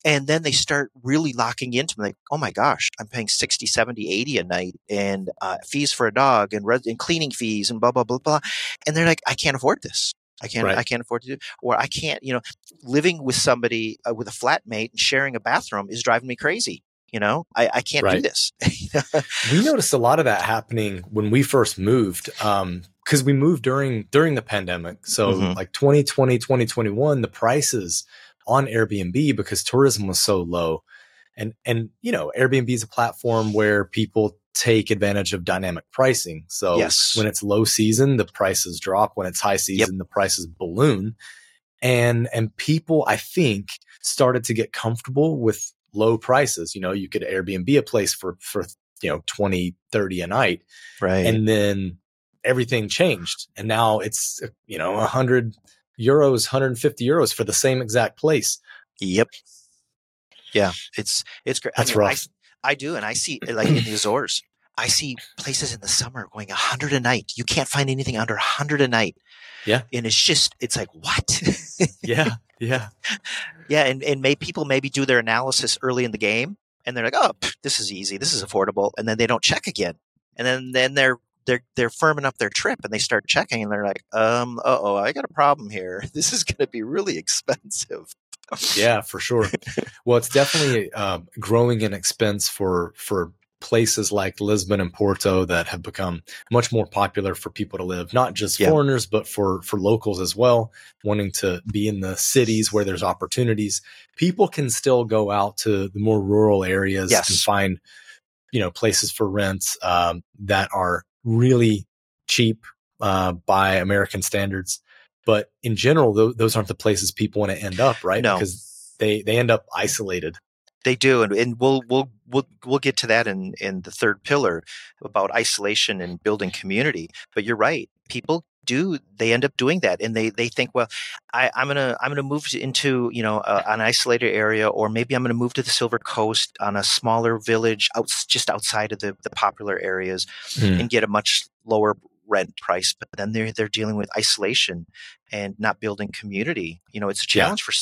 And then they start really locking into them, like, oh my gosh, I'm paying 60, 70, 80 a night and uh, fees for a dog and, res- and cleaning fees and blah, blah, blah, blah. And they're like, I can't afford this. I can't, Right. I can't afford to do, or I can't, you know, living with somebody uh, with a flatmate and sharing a bathroom is driving me crazy. You know, I, I can't do this. we noticed a lot of that happening when we first moved um because we moved during during the pandemic. So Mhm. like 2020 2021 the prices on airbnb because tourism was so low. And and you know airbnb is a platform where people take advantage of dynamic pricing. So Yes. when it's low season the prices drop. When it's high season the prices balloon. And and people i think started to get comfortable with low prices. You know you could airbnb a place for for you know 20 30 a night. Right. and then everything changed and now it's uh, you know 100 euros 150 euros for the same exact place Yep. Yeah, it's it's great. That's I, mean, I- rough. I, do, and I see like in the Azores, I see places in the summer going a hundred a night. You can't find anything under a hundred a night. Yeah. and it's just it's like what? yeah yeah yeah, and and may people maybe do their analysis early in the game, and they're like, oh, pff, this is easy, this is affordable, and then they don't check again, and then then they're they're they're firming up their trip and they start checking and they're like, um, uh oh, I got a problem here. This is going to be really expensive. yeah for sure well it's definitely um, growing in expense for for places like lisbon and porto that have become much more popular for people to live not just Yeah. foreigners but for for locals as well wanting to be in the cities where there's opportunities people can still go out to the more rural areas Yes. and find you know places for rents um, that are really cheap uh, by american standards but in general tho- those aren't the places people want to end up right No. because they they end up isolated They do, and, and we'll we'll we'll we'll get to that in in the third pillar about isolation and building community. But you're right, people do they end up doing that, and they they think, well, I, I'm gonna I'm gonna move into you know uh, an isolated area, or maybe I'm gonna move to the Silver Coast on a smaller village out just outside of the the popular areas, Hmm. and get a much lower rent price. But then they're they're dealing with isolation and not building community. You know, it's a Yeah. challenge for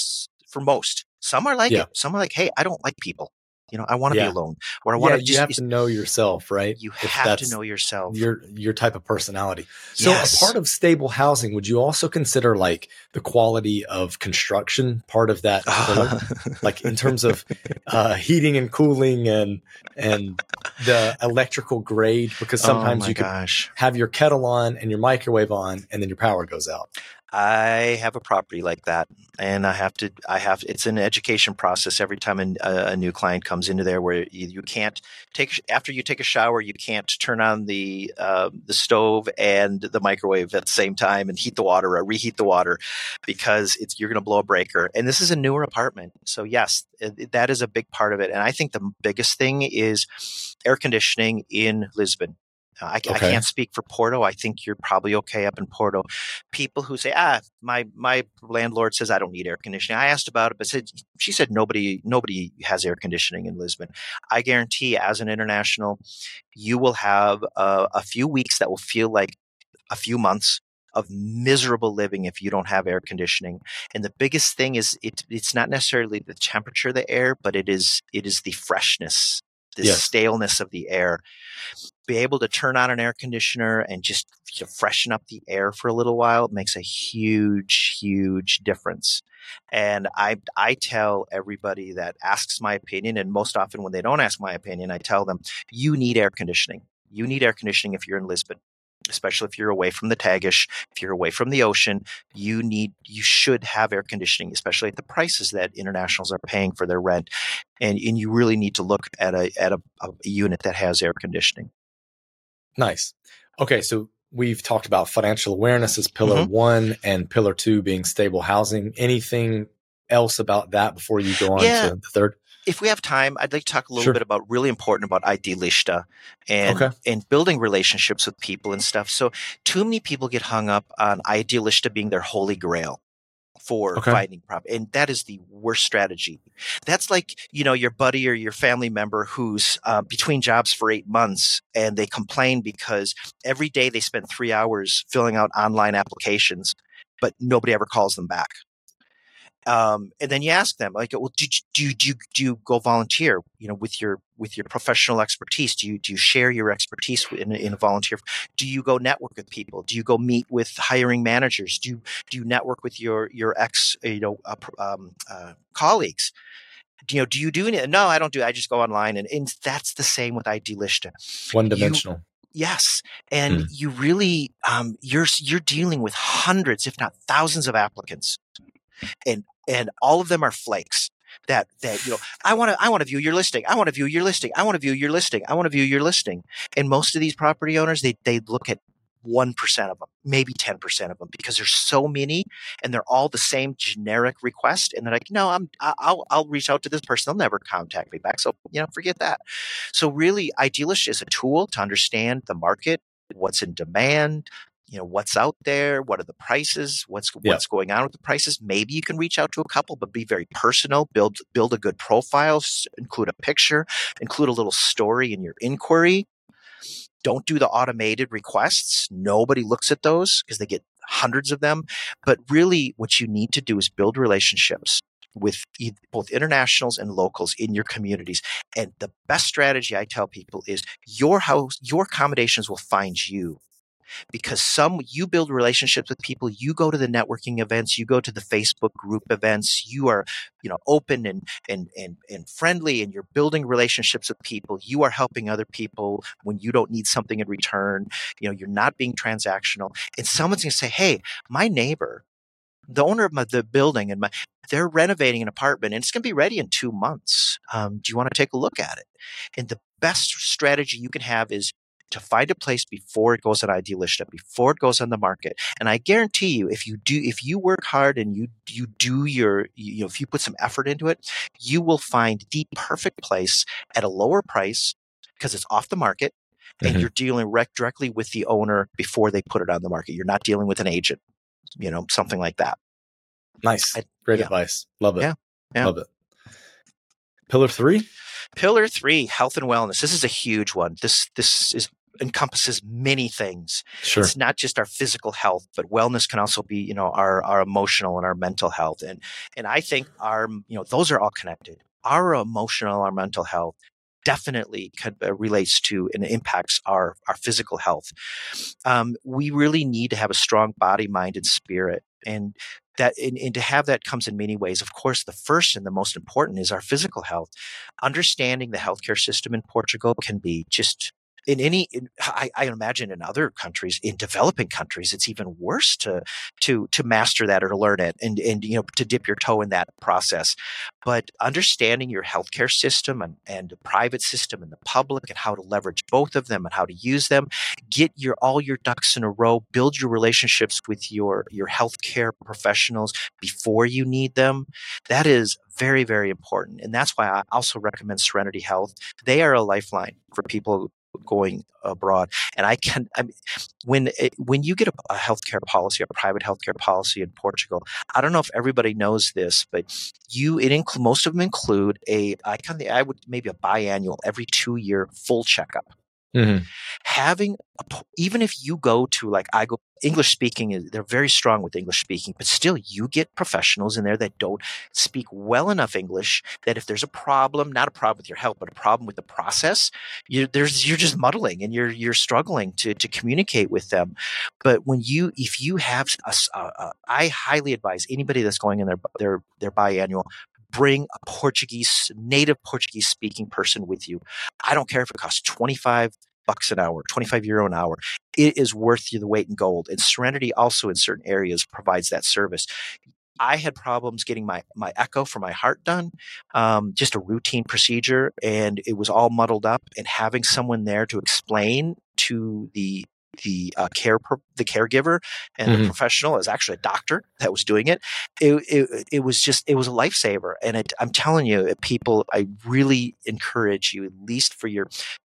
for most. Some are like Yeah. it. Some are like, hey, I don't like people. You know, I want to Yeah. be alone, or I want yeah, to you have to know yourself, right? you If have to know yourself. your your type of personality. So Yes. a part of stable housing, would you also consider like the quality of construction part of that like in terms of uh, heating and cooling and and the electrical grade because sometimes oh you can have your kettle on and your microwave on and then your power goes out. I have a property like that, and I have to. I have. It's an education process every time a, a new client comes into there, where you, you can't take after you take a shower, you can't turn on the uh, the stove and the microwave at the same time and heat the water or reheat the water because it's you're going to blow a breaker. And this is a newer apartment, so yes, that is a big part of it. And I think the biggest thing is air conditioning in Lisbon. Uh, I, okay. I, can't speak for Porto. I think you're probably okay up in Porto. People who say, "Ah, my my landlord says I don't need air conditioning." I asked about it, but said she said nobody nobody has air conditioning in Lisbon. I guarantee, as an international, you will have a, a few weeks that will feel like a few months of miserable living if you don't have air conditioning. And the biggest thing is it, it's not necessarily the temperature of the air, but it is it is the freshness, the yes. staleness of the air be able to turn on an air conditioner and just you know, freshen up the air for a little while It makes a huge, huge difference. And I, I tell everybody that asks my opinion, and most often when they don't ask my opinion, I tell them, you need air conditioning. You need air conditioning if you're in Lisbon especially if you're away from the Tagus, if you're away from the ocean, you need you should have air conditioning, especially at the prices that internationals are paying for their rent. And and you really need to look at a at a, a unit that has air conditioning. Nice. Okay, so we've talked about financial awareness as pillar mm-hmm. one and pillar two being stable housing. Anything else about that before you go on yeah. to the third? If we have time, I'd like to talk a little sure. bit about really important about Idealista and okay. and building relationships with people and stuff. So too many people get hung up on Idealista being their holy grail for okay. finding prop and that is the worst strategy that's like you know your buddy or your family member who's uh, between jobs for eight months and they complain because every day they spend three hours filling out online applications but nobody ever calls them back um, and then you ask them like, well, do you, do you, do you, do you go volunteer, you know, with your, with your professional expertise? Do you, do you share your expertise in, in a volunteer? Do you go network with people? Do you go meet with hiring managers? Do you, do you network with your, your ex, you know, uh, um, uh, colleagues? Do you know, do you do any? No, I don't do. I just go online, and, and that's the same with Idealista. One dimensional. Yes, and mm. you really um, you're you're dealing with hundreds, if not thousands, of applicants and and all of them are flakes that that you know i want to i want to view your listing i want to view your listing i want to view your listing i want to view your listing. And most of these property owners they they look at 1% of them maybe 10% of them because there's so many and they're all the same generic request and they're like no i'm i'll i'll reach out to this person they'll never contact me back so you know forget that. So really Idealista is a tool to understand the market what's in demand you know what's out there what are the prices what's yeah. what's going on with the prices maybe you can reach out to a couple but be very personal build build a good profile include a picture include a little story in your inquiry don't do the automated requests nobody looks at those because they get hundreds of them but really what you need to do is build relationships with both internationals and locals in your communities. And the best strategy I tell people is your house, your accommodations will find you because some you build relationships with people you go to the networking events you go to the facebook group events you are you know open and and and, and friendly and you're building relationships with people you are helping other people when you don't need something in return you know you're not being transactional and someone's going to say hey my neighbor the owner of my, the building and my they're renovating an apartment and it's going to be ready in two months. Um, do you want to take a look at it? And the best strategy you can have is to find a place before it goes on Idealista, before it goes on the market. And I guarantee you, if you do, if you work hard and you you do your, you know, if you put some effort into it, you will find the perfect place at a lower price because it's off the market, and mm-hmm. you're dealing rec- directly with the owner before they put it on the market. You're not dealing with an agent, you know, something like that. Nice, I, great yeah. advice. Love it. Yeah. yeah. love it. Pillar three. Pillar three, health and wellness. This is a huge one. This this is encompasses many things. Sure. It's not just our physical health, but wellness can also be, you know, our, our emotional and our mental health. And, and I think our, you know, those are all connected. Our emotional, our mental health definitely uh, relates to and impacts our, our physical health. Um, we really need to have a strong body, mind, and spirit. And that and, and, to have that comes in many ways. Of course, the first and the most important is our physical health. Understanding the healthcare system in Portugal can be just in any in, I, I, imagine in other countries in developing countries it's even worse to to to master that or to learn it and and you know to dip your toe in that process. But understanding your healthcare system and and the private system and the public and how to leverage both of them and how to use them get your all your ducks in a row build your relationships with your your healthcare professionals before you need them that is very very important. And that's why i also recommend serenity health. They are a lifeline for people going abroad. And I can, I mean, when it, when you get a, a healthcare policy, a private healthcare policy in Portugal, I don't know if everybody knows this, but you it include most of them include a I kind of I would maybe a biannual every two year full checkup. Mhm. Having a, even if you go to like I go English speaking is they're very strong with English speaking, but still you get professionals in there that don't speak well enough English that if there's a problem, not a problem with your health, but a problem with the process, you there's you're just muddling and you're you're struggling to to communicate with them. But when you if you have a, a- a- I highly advise anybody that's going in their their their biannual bring a Portuguese native Portuguese speaking person with you. I don't care if it costs 25 bucks an hour, 25 euro an hour. It is worth you the weight in gold. And Serenity also in certain areas provides that service. I had problems getting my, my echo for my heart done, um, just a routine procedure, and it was all muddled up. And having someone there to explain to the the uh, care pro- the caregiver and the Mhm. professional is actually a doctor that was doing it. It, it it was just it was a lifesaver, and it, I'm telling you, people, I really encourage you at least for your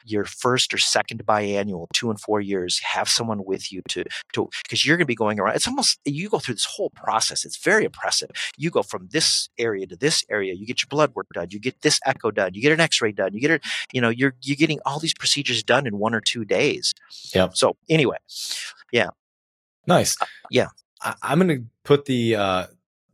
your first or second biannual, two and four years, have someone with you to to because you're going to be going around. It's almost you go through this whole process. It's very oppressive. You go from this area to this area. You get your blood work done. You get this echo done. You get an X-ray done. You get it. You know, you're you're getting all these procedures done in one or two days. Yeah. So anyway, yeah. Nice. yeah. I, I'm going to put the uh,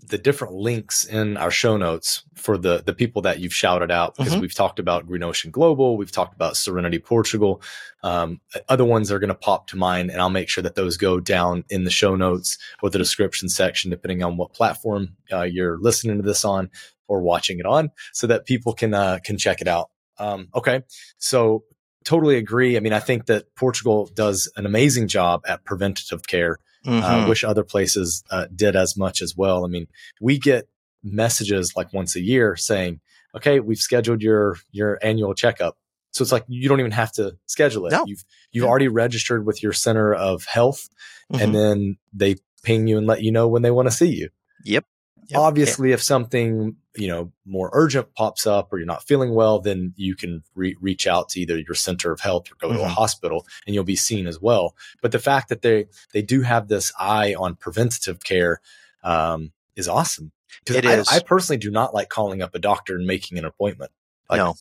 the different links in our show notes for the the people that you've shouted out because Mhm. we've talked about Green Ocean Global, we've talked about Serenity Portugal. Um, other ones are going to pop to mind, and I'll make sure that those go down in the show notes or the description section, depending on what platform uh, you're listening to this on or watching it on, so that people can uh, can check it out. Um, okay, so totally agree. I mean, I think that Portugal does an amazing job at preventative care. Mhm. Uh, wish other places uh, did as much as well. I mean, we get messages like once a year saying, "Okay, we've scheduled your your annual checkup." So it's like you don't even have to schedule it. No. You've you've already registered with your center of health, Mhm. and then they ping you and let you know when they want to see you. Yep. Yep. Obviously, if something you know more urgent pops up or you're not feeling well, then you can re- reach out to either your center of health or go to a Mhm. hospital, and you'll be seen as well. But the fact that they they do have this eye on preventative care um, is awesome. 'Cause It I, is. I personally do not like calling up a doctor and making an appointment. Like, no,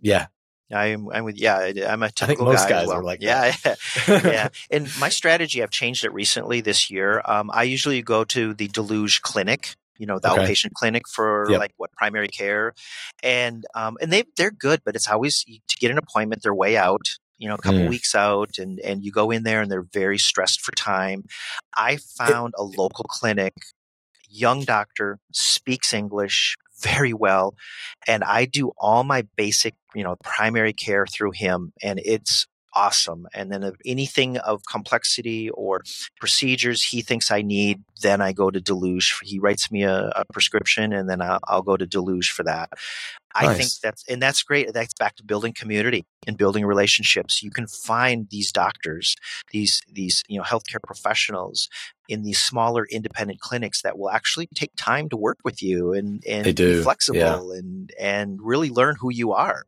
Yeah. I'm, I'm with, yeah, I- I'm a think typical most guy guys well. are like yeah, yeah. And my strategy, I've changed it recently this year. Um, I usually go to the da Luz Clinic, you know, the Okay. outpatient clinic for Yep. like what primary care, and um, and they they're good, but it's always to get an appointment. They're way out. You know, a couple Mm. weeks out, and and you go in there, and they're very stressed for time. I found a local clinic, young doctor, speaks English very well, and I do all my basic, you know, primary care through him, and it's awesome. And then if anything of complexity or procedures he thinks I need, then I go to da Luz. He writes me a, a prescription, and then I'll, I'll go to da Luz for that. I think that's and that's great. That's back to building community and building relationships. You can find these doctors, these these you know healthcare professionals in these smaller independent clinics that will actually take time to work with you and and be flexible and and really learn who you are.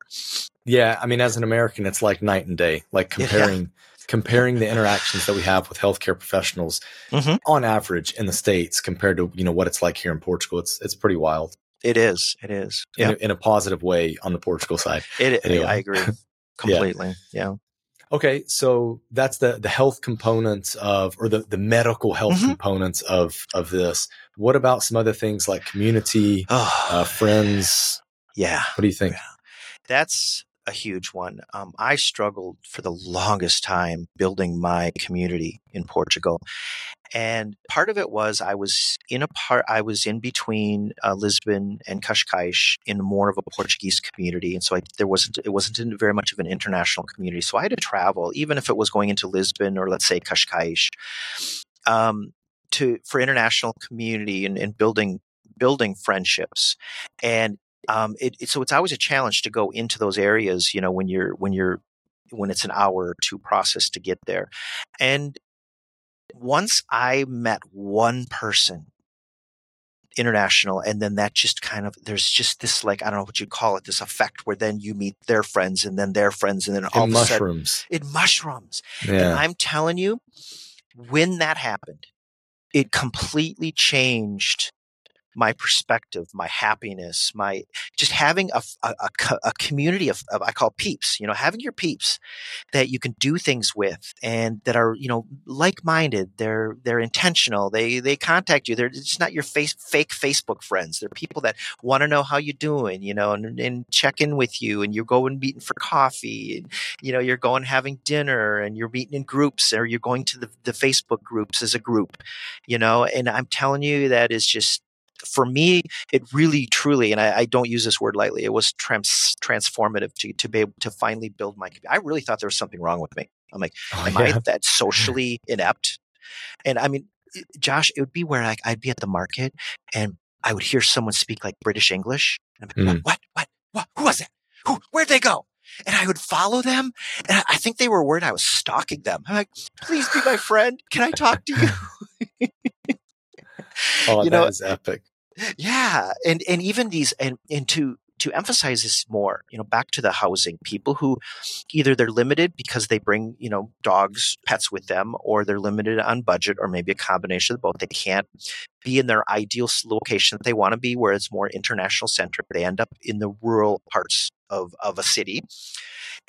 Yeah, I mean, as an American, it's like night and day. Like Yeah. comparing comparing the interactions that we have with healthcare professionals Mhm. on average in the states compared to you know what it's like here in Portugal. It's it's pretty wild It is. It is. in, Yeah. a, in a positive way on the Portugal side. It, Anyway. I agree completely. yeah. Okay, so that's the the health components of or the the medical health Mhm. components of of this. What about some other things like community, Oh, uh, friends? yeah. What do you think? That's a huge one. Um, I struggled for the longest time building my community in Portugal. And part of it was I was in a part, I was in between uh, Lisbon and Cascais in more of a Portuguese community. And so I, there wasn't, it wasn't in very much of an international community. So I had to travel, even if it was going into Lisbon or let's say Cascais, um, to, for international community and, and building, building friendships. And um, it, it, so it's always a challenge to go into those areas, you know, when you're when you're when it's an hour or two process to get there. And once I met one person international and then that just kind of there's just this like i don't know what you call it this effect where then you meet their friends and then their friends and then all In of a sudden mushrooms. it mushrooms and Yeah. i'm telling you when that happened it completely changed my perspective my happiness my just having a, a, a community of, of i call peeps you know having your peeps that you can do things with and that are you know like-minded they're they're intentional they they contact you they're just not your face fake facebook friends they're people that want to know how you're doing you know and, and check in with you and you're going meeting for coffee and you know you're going having dinner and you're meeting in groups or you're going to the, the facebook groups as a group you know and i'm telling you that is just for me it really truly and I, I don't use this word lightly it was trans- transformative to, to be able to finally build my i really thought there was something wrong with me i'm like Oh, am yeah. I that socially inept? And I mean, Josh, it would be where like I'd be at the market and I would hear someone speak like British English. And I'd be like, mm. what, what, what, who was that? Who, where'd they go? And I would follow them. And I- I think they were worried I was stalking them. I'm like, please be my friend. Can I talk to you? Oh, you that know, is epic. Yeah and and even these and and to to emphasize this more you know back to the housing people who either they're limited because they bring you know dogs pets with them or they're limited on budget or maybe a combination of both. They can't be in their ideal location that they want to be where it's more international centric. They end up in the rural parts of of a city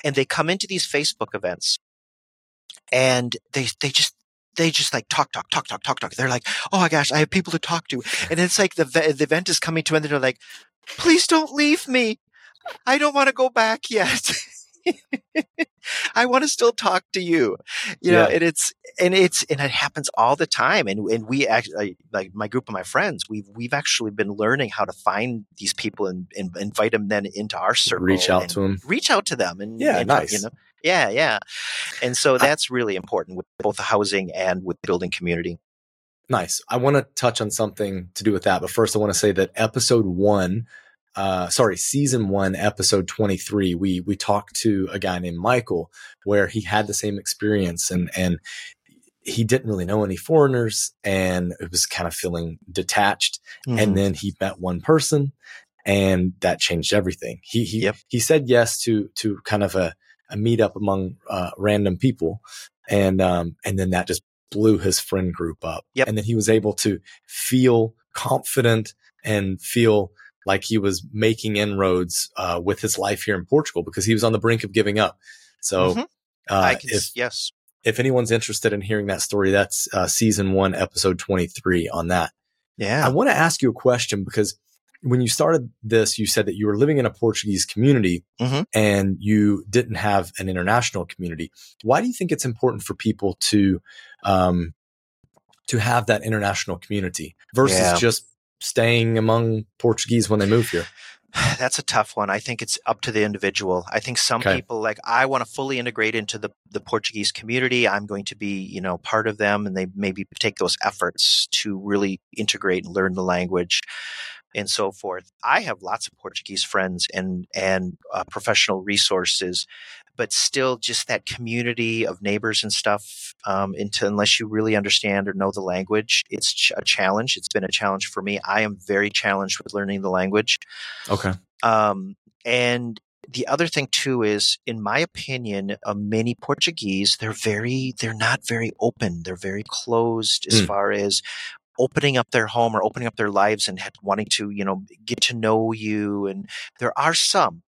and they come into these facebook events and they they just they just like talk, talk, talk, talk, talk, talk. They're like, oh my gosh, I have people to talk to, and it's like the the event is coming to an end. They're like, please don't leave me. I don't want to go back yet. I want to still talk to you, you know. Yeah. And it's and it's and it happens all the time. And and we actually uh, like my group of my friends. We've we've actually been learning how to find these people and, and invite them then into our circle. Reach out to them. Reach out to them and Yeah, and, nice. You know, yeah, yeah. And so that's really important with both the housing and with building community. Nice. I want to touch on something to do with that, but first I want to say that episode one, uh, sorry, season one, episode twenty three, we we talked to a guy named Michael where he had the same experience and and he didn't really know any foreigners and it was kind of feeling detached. Mhm. And then he met one person and that changed everything. He he Yep. he said yes to to kind of a, a meetup among uh, random people, and um and then that just blew his friend group up. Yep. And then he was able to feel confident and feel like he was making inroads uh, with his life here in Portugal because he was on the brink of giving up. So. Mhm. Uh, I can, if yes. if anyone's interested in hearing that story, that's uh, season one, episode twenty three on that. Yeah. I want to ask you a question because when you started this, you said that you were living in a Portuguese community Mhm. and you didn't have an international community. Why do you think it's important for people to um, to have that international community versus Yeah. just staying among Portuguese when they move here? That's a tough one. I think it's up to the individual. I think some Okay. people like I want to fully integrate into the the Portuguese community. I'm going to be, you know, part of them and they maybe take those efforts to really integrate and learn the language and so forth. I have lots of Portuguese friends and and uh, professional resources, but still just that community of neighbors and stuff. Um, into unless you really understand or know the language, it's ch- a challenge. It's been a challenge for me. I am very challenged with learning the language. Okay. Um, and the other thing too is, in my opinion, uh, many Portuguese they're very they're not very open. They're very closed as Mm. far as opening up their home or opening up their lives and had- wanting to you know get to know you. And there are some.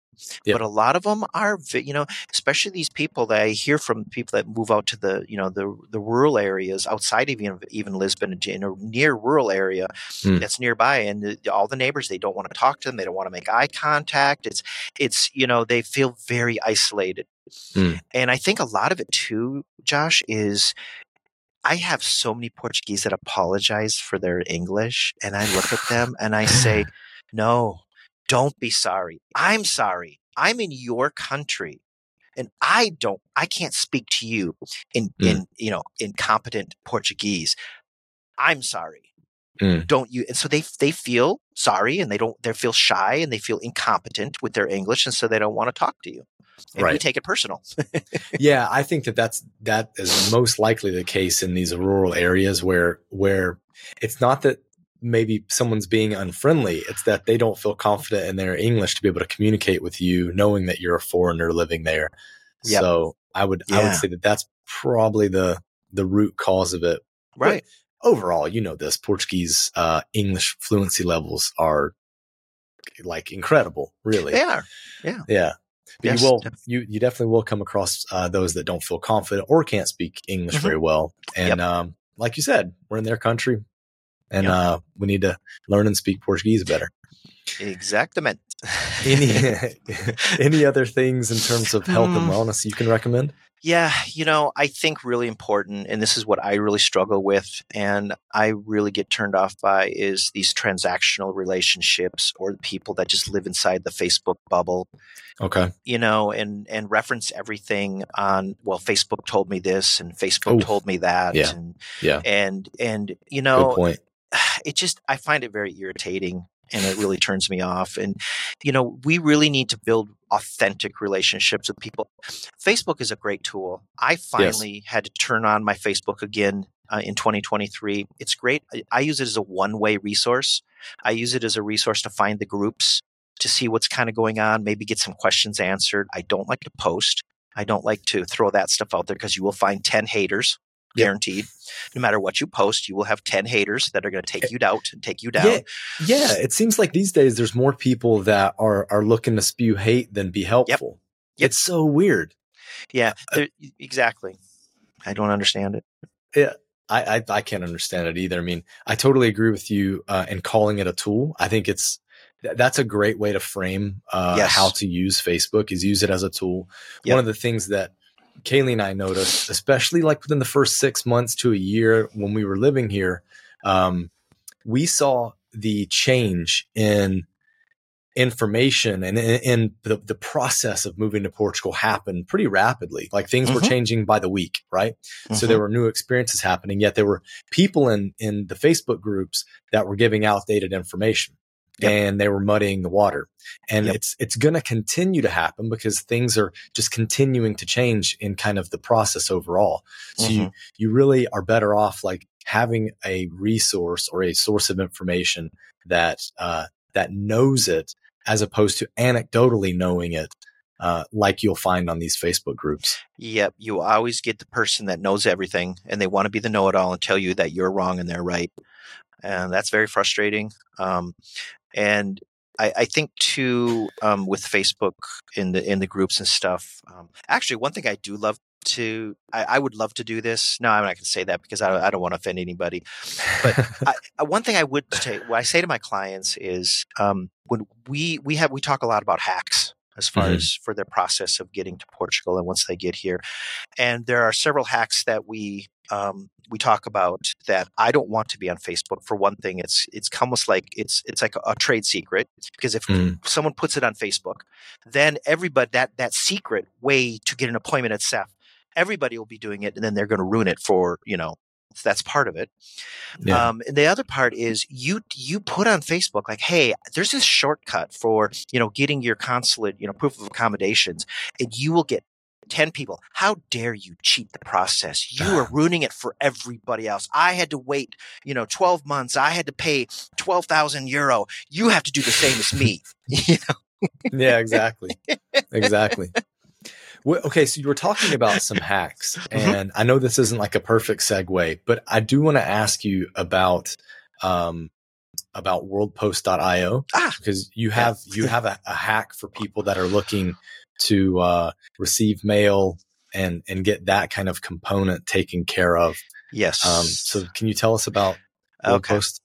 Yep. But a lot of them are, you know, especially these people that I hear from people that move out to the, you know, the the rural areas outside of even, even Lisbon, in a near rural area Mm. that's nearby, and the, all the neighbors they don't want to talk to them, they don't want to make eye contact. It's it's you know they feel very isolated, Mm. and I think a lot of it too, Josh, is I have so many Portuguese that apologize for their English, and I look at them and I say, no, don't be sorry. I'm sorry. I'm in your country. And I don't, I can't speak to you in, Mm. in, you know, incompetent Portuguese. I'm sorry. Mm. Don't you? And so they, they feel sorry and they don't, they feel shy and they feel incompetent with their English. And so they don't want to talk to you. And we take it personal. yeah, I think that that's that is most likely the case in these rural areas where where it's not that maybe someone's being unfriendly. It's that they don't feel confident in their English to be able to communicate with you, knowing that you're a foreigner living there. Yep. So I would yeah. I would say that that's probably the the root cause of it. Right. But overall, you know this Portuguese uh, English fluency levels are like incredible. Really, they are. Yeah. Yeah. But yes, you will you you definitely will come across uh, those that don't feel confident or can't speak English mm-hmm. very well. And yep. um, like you said, we're in their country and yep. uh, we need to learn and speak Portuguese better. Exactamente. any any other things in terms of health and hmm. wellness you can recommend? Yeah, you know, I think really important, and this is what I really struggle with, and I really get turned off by is these transactional relationships or the people that just live inside the Facebook bubble. Okay. You know, and and reference everything on well, Facebook told me this and Facebook Oof. told me that. Yeah. And yeah. and and you know Good point. it just I find it very irritating and it really turns me off. And, you know, we really need to build authentic relationships with people. Facebook is a great tool. I finally yes. had to turn on my Facebook again uh, in 2023. It's great. I, I use it as a one way resource. I use it as a resource to find the groups, to see what's kind of going on, maybe get some questions answered. I don't like to post. I don't like to throw that stuff out there because you will find 10 haters guaranteed. Yep. No matter what you post, you will have 10 haters that are going to take you out and take you down. Yeah, yeah, it seems like these days there's more people that are are looking to spew hate than be helpful. Yep. Yep. It's so weird. Yeah, uh, exactly. I don't understand it. Yeah. I, I, I can't understand it either. I mean, I totally agree with you uh, in calling it a tool. I think it's that's a great way to frame uh, yes. how to use Facebook is use it as a tool. One of the things that Kaylee and I noticed, especially like within the first six months to a year when we were living here, um, we saw the change in information and in, the, the process of moving to Portugal happen pretty rapidly. Like things mm-hmm. were changing by the week, right? Mm-hmm. So there were new experiences happening, yet there were people in, in the Facebook groups that were giving outdated information yep. and they were muddying the water. And yep. it's it's going to continue to happen because things are just continuing to change in kind of the process overall. So mm-hmm. you you really are better off like having a resource or a source of information that uh, that knows it as opposed to anecdotally knowing it uh, like you'll find on these Facebook groups. Yep. You always get the person that knows everything and they want to be the know it all and tell you that you're wrong and they're right. And that's very frustrating. Um, and I, I, think too um, with Facebook in the in the groups and stuff. Um, actually, one thing I do love to I, I, would love to do this. No, I'm not going to say that because I don't, I don't want to offend anybody. But I, one thing I would say, what I say to my clients is um, when we we have we talk a lot about hacks as far mm-hmm. as for their process of getting to Portugal and once they get here, and there are several hacks that we um, we talk about that I don't want to be on Facebook. For one thing, it's it's almost like it's it's like a, a trade secret because if mm. someone puts it on Facebook, then everybody that that secret way to get an appointment at SEF, everybody will be doing it, and then they're going to ruin it for you know. that's part of it. Yeah. Um, and the other part is you you put on Facebook like, hey, there's this shortcut for you know getting your consulate you know proof of accommodations, and you will get 10 people. How dare you cheat the process? You are ruining it for everybody else. I had to wait, you know, 12 months. I had to pay 12,000 euro. You have to do the same as me. you know? yeah, exactly. Exactly. Okay, so you were talking about some hacks, mm-hmm. and mm-hmm. I know this isn't like a perfect segue, but I do want to ask you about um, about worldpost.io ah, because you have you have a, a, hack for people that are looking to uh, receive mail and and get that kind of component taken care of. Yes. Um, so can you tell us about okay. Post?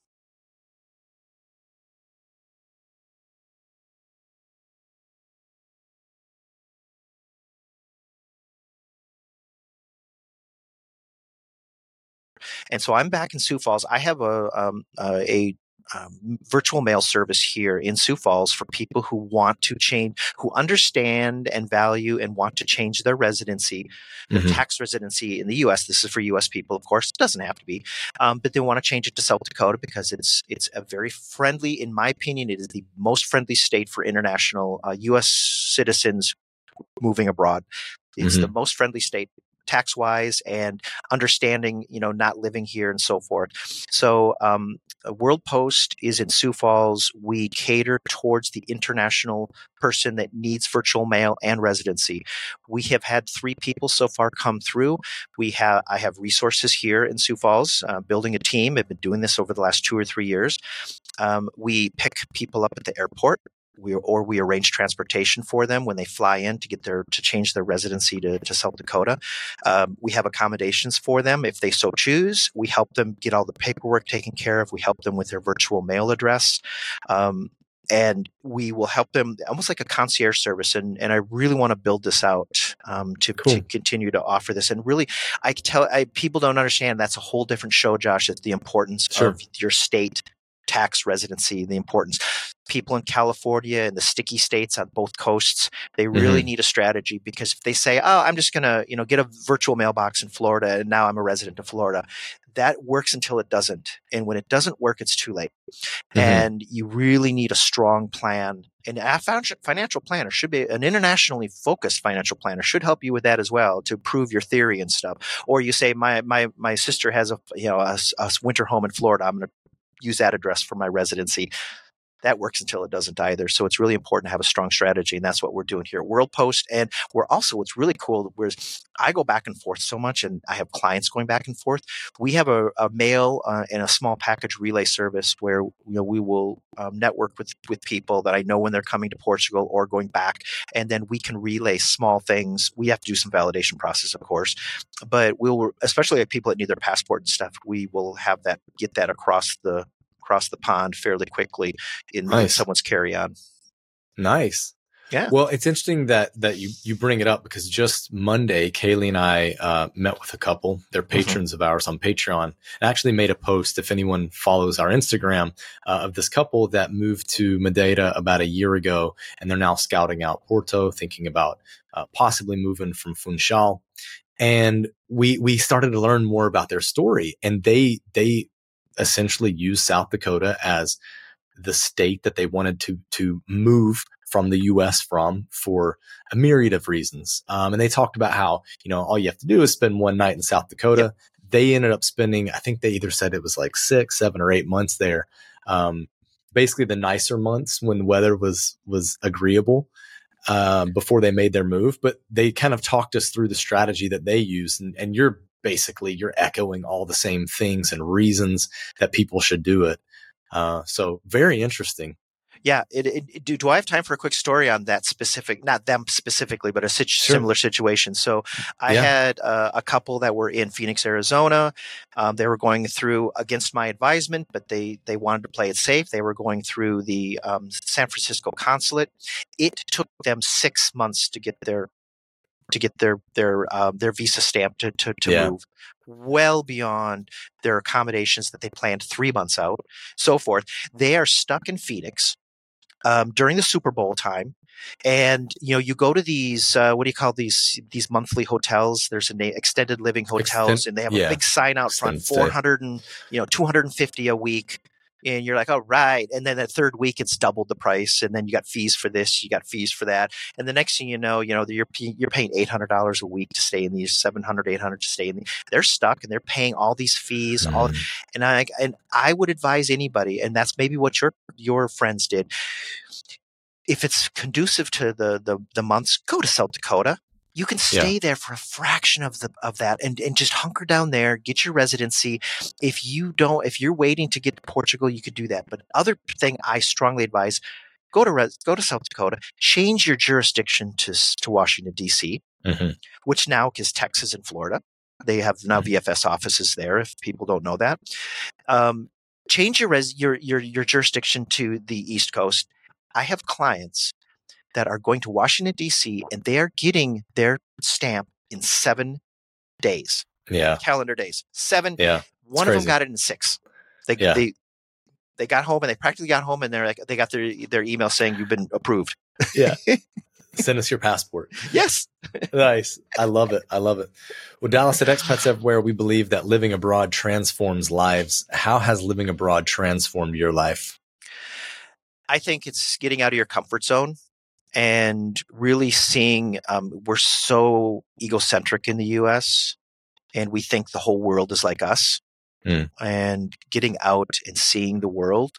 And so I'm back in Sioux Falls. I have a um, uh, a um, virtual mail service here in Sioux Falls for people who want to change, who understand and value and want to change their residency, their mm-hmm. tax residency in the U.S. This is for U.S. people, of course. It doesn't have to be, um, but they want to change it to South Dakota because it's it's a very friendly, in my opinion, it is the most friendly state for international uh, U.S. citizens moving abroad. It's mm-hmm. the most friendly state tax wise and understanding, you know, not living here and so forth. So, um, World Post is in Sioux Falls. We cater towards the international person that needs virtual mail and residency. We have had three people so far come through. We have I have resources here in Sioux Falls, uh, building a team. I've been doing this over the last two or three years. Um, we pick people up at the airport we or we arrange transportation for them when they fly in to get their to change their residency to, to South Dakota. Um, we have accommodations for them if they so choose. We help them get all the paperwork taken care of. We help them with their virtual mail address. Um, and we will help them almost like a concierge service. And, and I really want to build this out um, to, cool. to, continue to offer this. And really, I tell I, people don't understand that's a whole different show, Josh. It's the importance sure. of your state tax residency, the importance. People in California and the sticky states on both coasts, they really mm-hmm. need a strategy because if they say, "Oh, I'm just going to, you know, get a virtual mailbox in Florida and now I'm a resident of Florida," that works until it doesn't. And when it doesn't work, it's too late. Mm-hmm. And you really need a strong plan. And a financial planner should be an internationally focused financial planner should help you with that as well to prove your theory and stuff. Or you say, my my my sister has a you know a, a winter home in Florida. I'm going to use that address for my residency. That works until it doesn't either. So it's really important to have a strong strategy, and that's what we're doing here at World Post. And we're also what's really cool. Whereas I go back and forth so much, and I have clients going back and forth. We have a, a mail uh, and a small package relay service where you know we will um, network with with people that I know when they're coming to Portugal or going back, and then we can relay small things. We have to do some validation process, of course, but we'll especially people that need their passport and stuff. We will have that get that across the across the pond fairly quickly in nice. someone's carry on. Nice. Yeah. Well, it's interesting that that you you bring it up because just Monday, Kaylee and I uh, met with a couple. They're mm-hmm. patrons mm-hmm. of ours on Patreon, and actually made a post. If anyone follows our Instagram, uh, of this couple that moved to Madeira about a year ago, and they're now scouting out Porto, thinking about uh, possibly moving from Funchal. And we we started to learn more about their story, and they they essentially use South Dakota as the state that they wanted to to move from the U.S. from for a myriad of reasons. Um, and they talked about how you know all you have to do is spend one night in South Dakota. They ended up spending, I think they either said it was like six, seven, or eight months there. Um, basically, the nicer months when the weather was was agreeable. Um, before they made their move, but they kind of talked us through the strategy that they use, and, and you're basically you're echoing all the same things and reasons that people should do it. Uh, so very interesting. Yeah. It, it, do, do I have time for a quick story on that specific, not them specifically, but a situ- sure. similar situation? So I yeah. had uh, a couple that were in Phoenix, Arizona. Um, they were going through against my advisement, but they, they wanted to play it safe. They were going through the um, San Francisco consulate. It took them six months to get their to get their their um, their visa stamp to to, to yeah. move well beyond their accommodations that they planned three months out, so forth. They are stuck in Phoenix um, during the Super Bowl time, and you know you go to these uh, what do you call these these monthly hotels? There's a name, extended living hotels, Extend, and they have yeah. a big sign out front, four hundred and you know two hundred and fifty a week and you're like, all right. And then the third week, it's doubled the price, and then you got fees for this, you got fees for that, and the next thing you know, you know, you're you're paying eight hundred dollars a week to stay in these, 700 800 to stay in these. They're stuck, and they're paying all these fees. Mm. All, and I and I would advise anybody, and that's maybe what your your friends did. If it's conducive to the the, the months, go to South Dakota you can stay yeah. there for a fraction of the of that and, and just hunker down there get your residency if you don't if you're waiting to get to portugal you could do that but other thing i strongly advise go to res, go to south dakota change your jurisdiction to to washington d.c mm-hmm. which now is texas and florida they have now mm-hmm. vfs offices there if people don't know that um, change your res your, your your jurisdiction to the east coast i have clients that are going to Washington, D.C., and they are getting their stamp in seven days. Yeah. Calendar days. Seven. Yeah. One of them got it in six. They, yeah. they, they got home and they practically got home and they're like, they got their, their email saying you've been approved. Yeah. Send us your passport. Yes. nice. I love it. I love it. Well, Dallas at Expats Everywhere, we believe that living abroad transforms lives. How has living abroad transformed your life? I think it's getting out of your comfort zone and really seeing um, we're so egocentric in the U.S. and we think the whole world is like us, Mm. and getting out and seeing the world.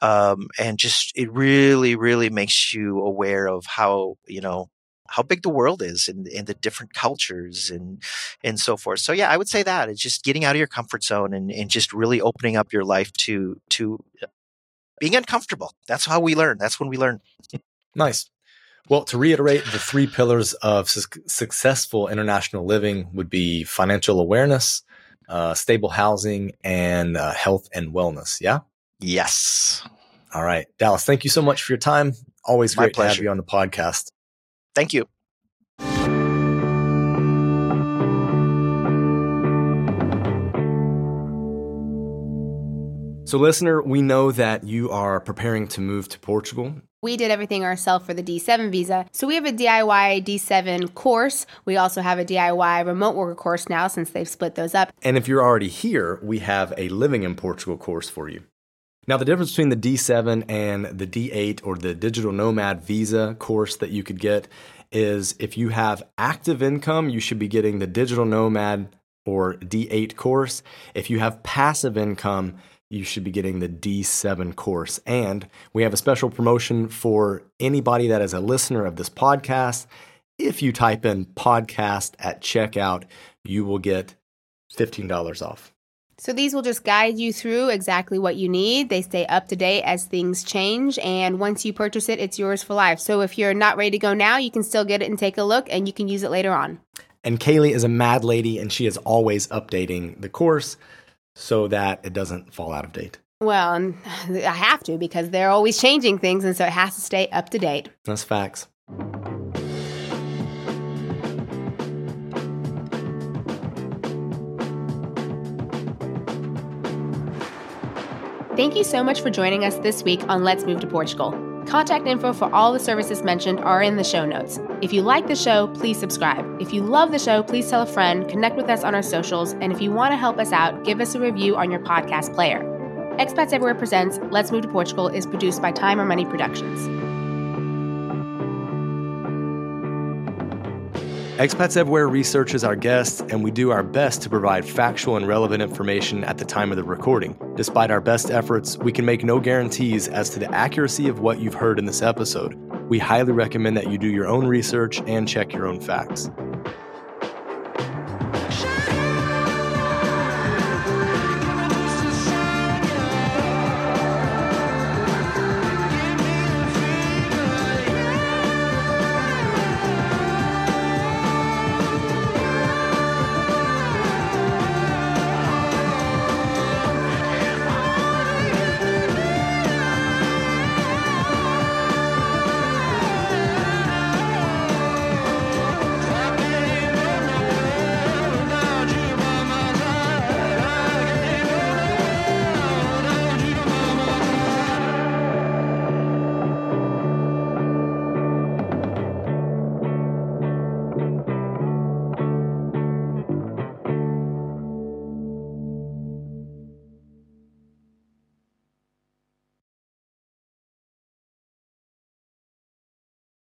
Um, and just it really, really makes you aware of how you know how big the world is and, and the different cultures and and so forth. So yeah, I would say that it's just getting out of your comfort zone and, and just really opening up your life to to being uncomfortable. That's how we learn. That's when we learn. Nice. Well, to reiterate, the three pillars of su- successful international living would be financial awareness, uh, stable housing, and uh, health and wellness. Yeah. Yes. All right, Dallas. Thank you so much for your time. Always My great to have pleasure. you on the podcast. Thank you. So, listener, we know that you are preparing to move to Portugal. We did everything ourselves for the D7 visa. So we have a DIY D7 course. We also have a DIY remote worker course now since they've split those up. And if you're already here, we have a living in Portugal course for you. Now, the difference between the D7 and the D8 or the digital nomad visa course that you could get is if you have active income, you should be getting the digital nomad or D8 course. If you have passive income, you should be getting the D7 course. And we have a special promotion for anybody that is a listener of this podcast. If you type in podcast at checkout, you will get $15 off. So these will just guide you through exactly what you need. They stay up to date as things change. And once you purchase it, it's yours for life. So if you're not ready to go now, you can still get it and take a look and you can use it later on. And Kaylee is a mad lady and she is always updating the course so that it doesn't fall out of date. Well, and I have to because they're always changing things. And so it has to stay up to date. That's facts. Thank you so much for joining us this week on Let's Move to Portugal. Contact info for all the services mentioned are in the show notes. If you like the show, please subscribe. If you love the show, please tell a friend, connect with us on our socials, and if you want to help us out, give us a review on your podcast player. Expats Everywhere Presents Let's Move to Portugal is produced by Time or Money Productions. Expats Everywhere researches our guests, and we do our best to provide factual and relevant information at the time of the recording. Despite our best efforts, we can make no guarantees as to the accuracy of what you've heard in this episode. We highly recommend that you do your own research and check your own facts.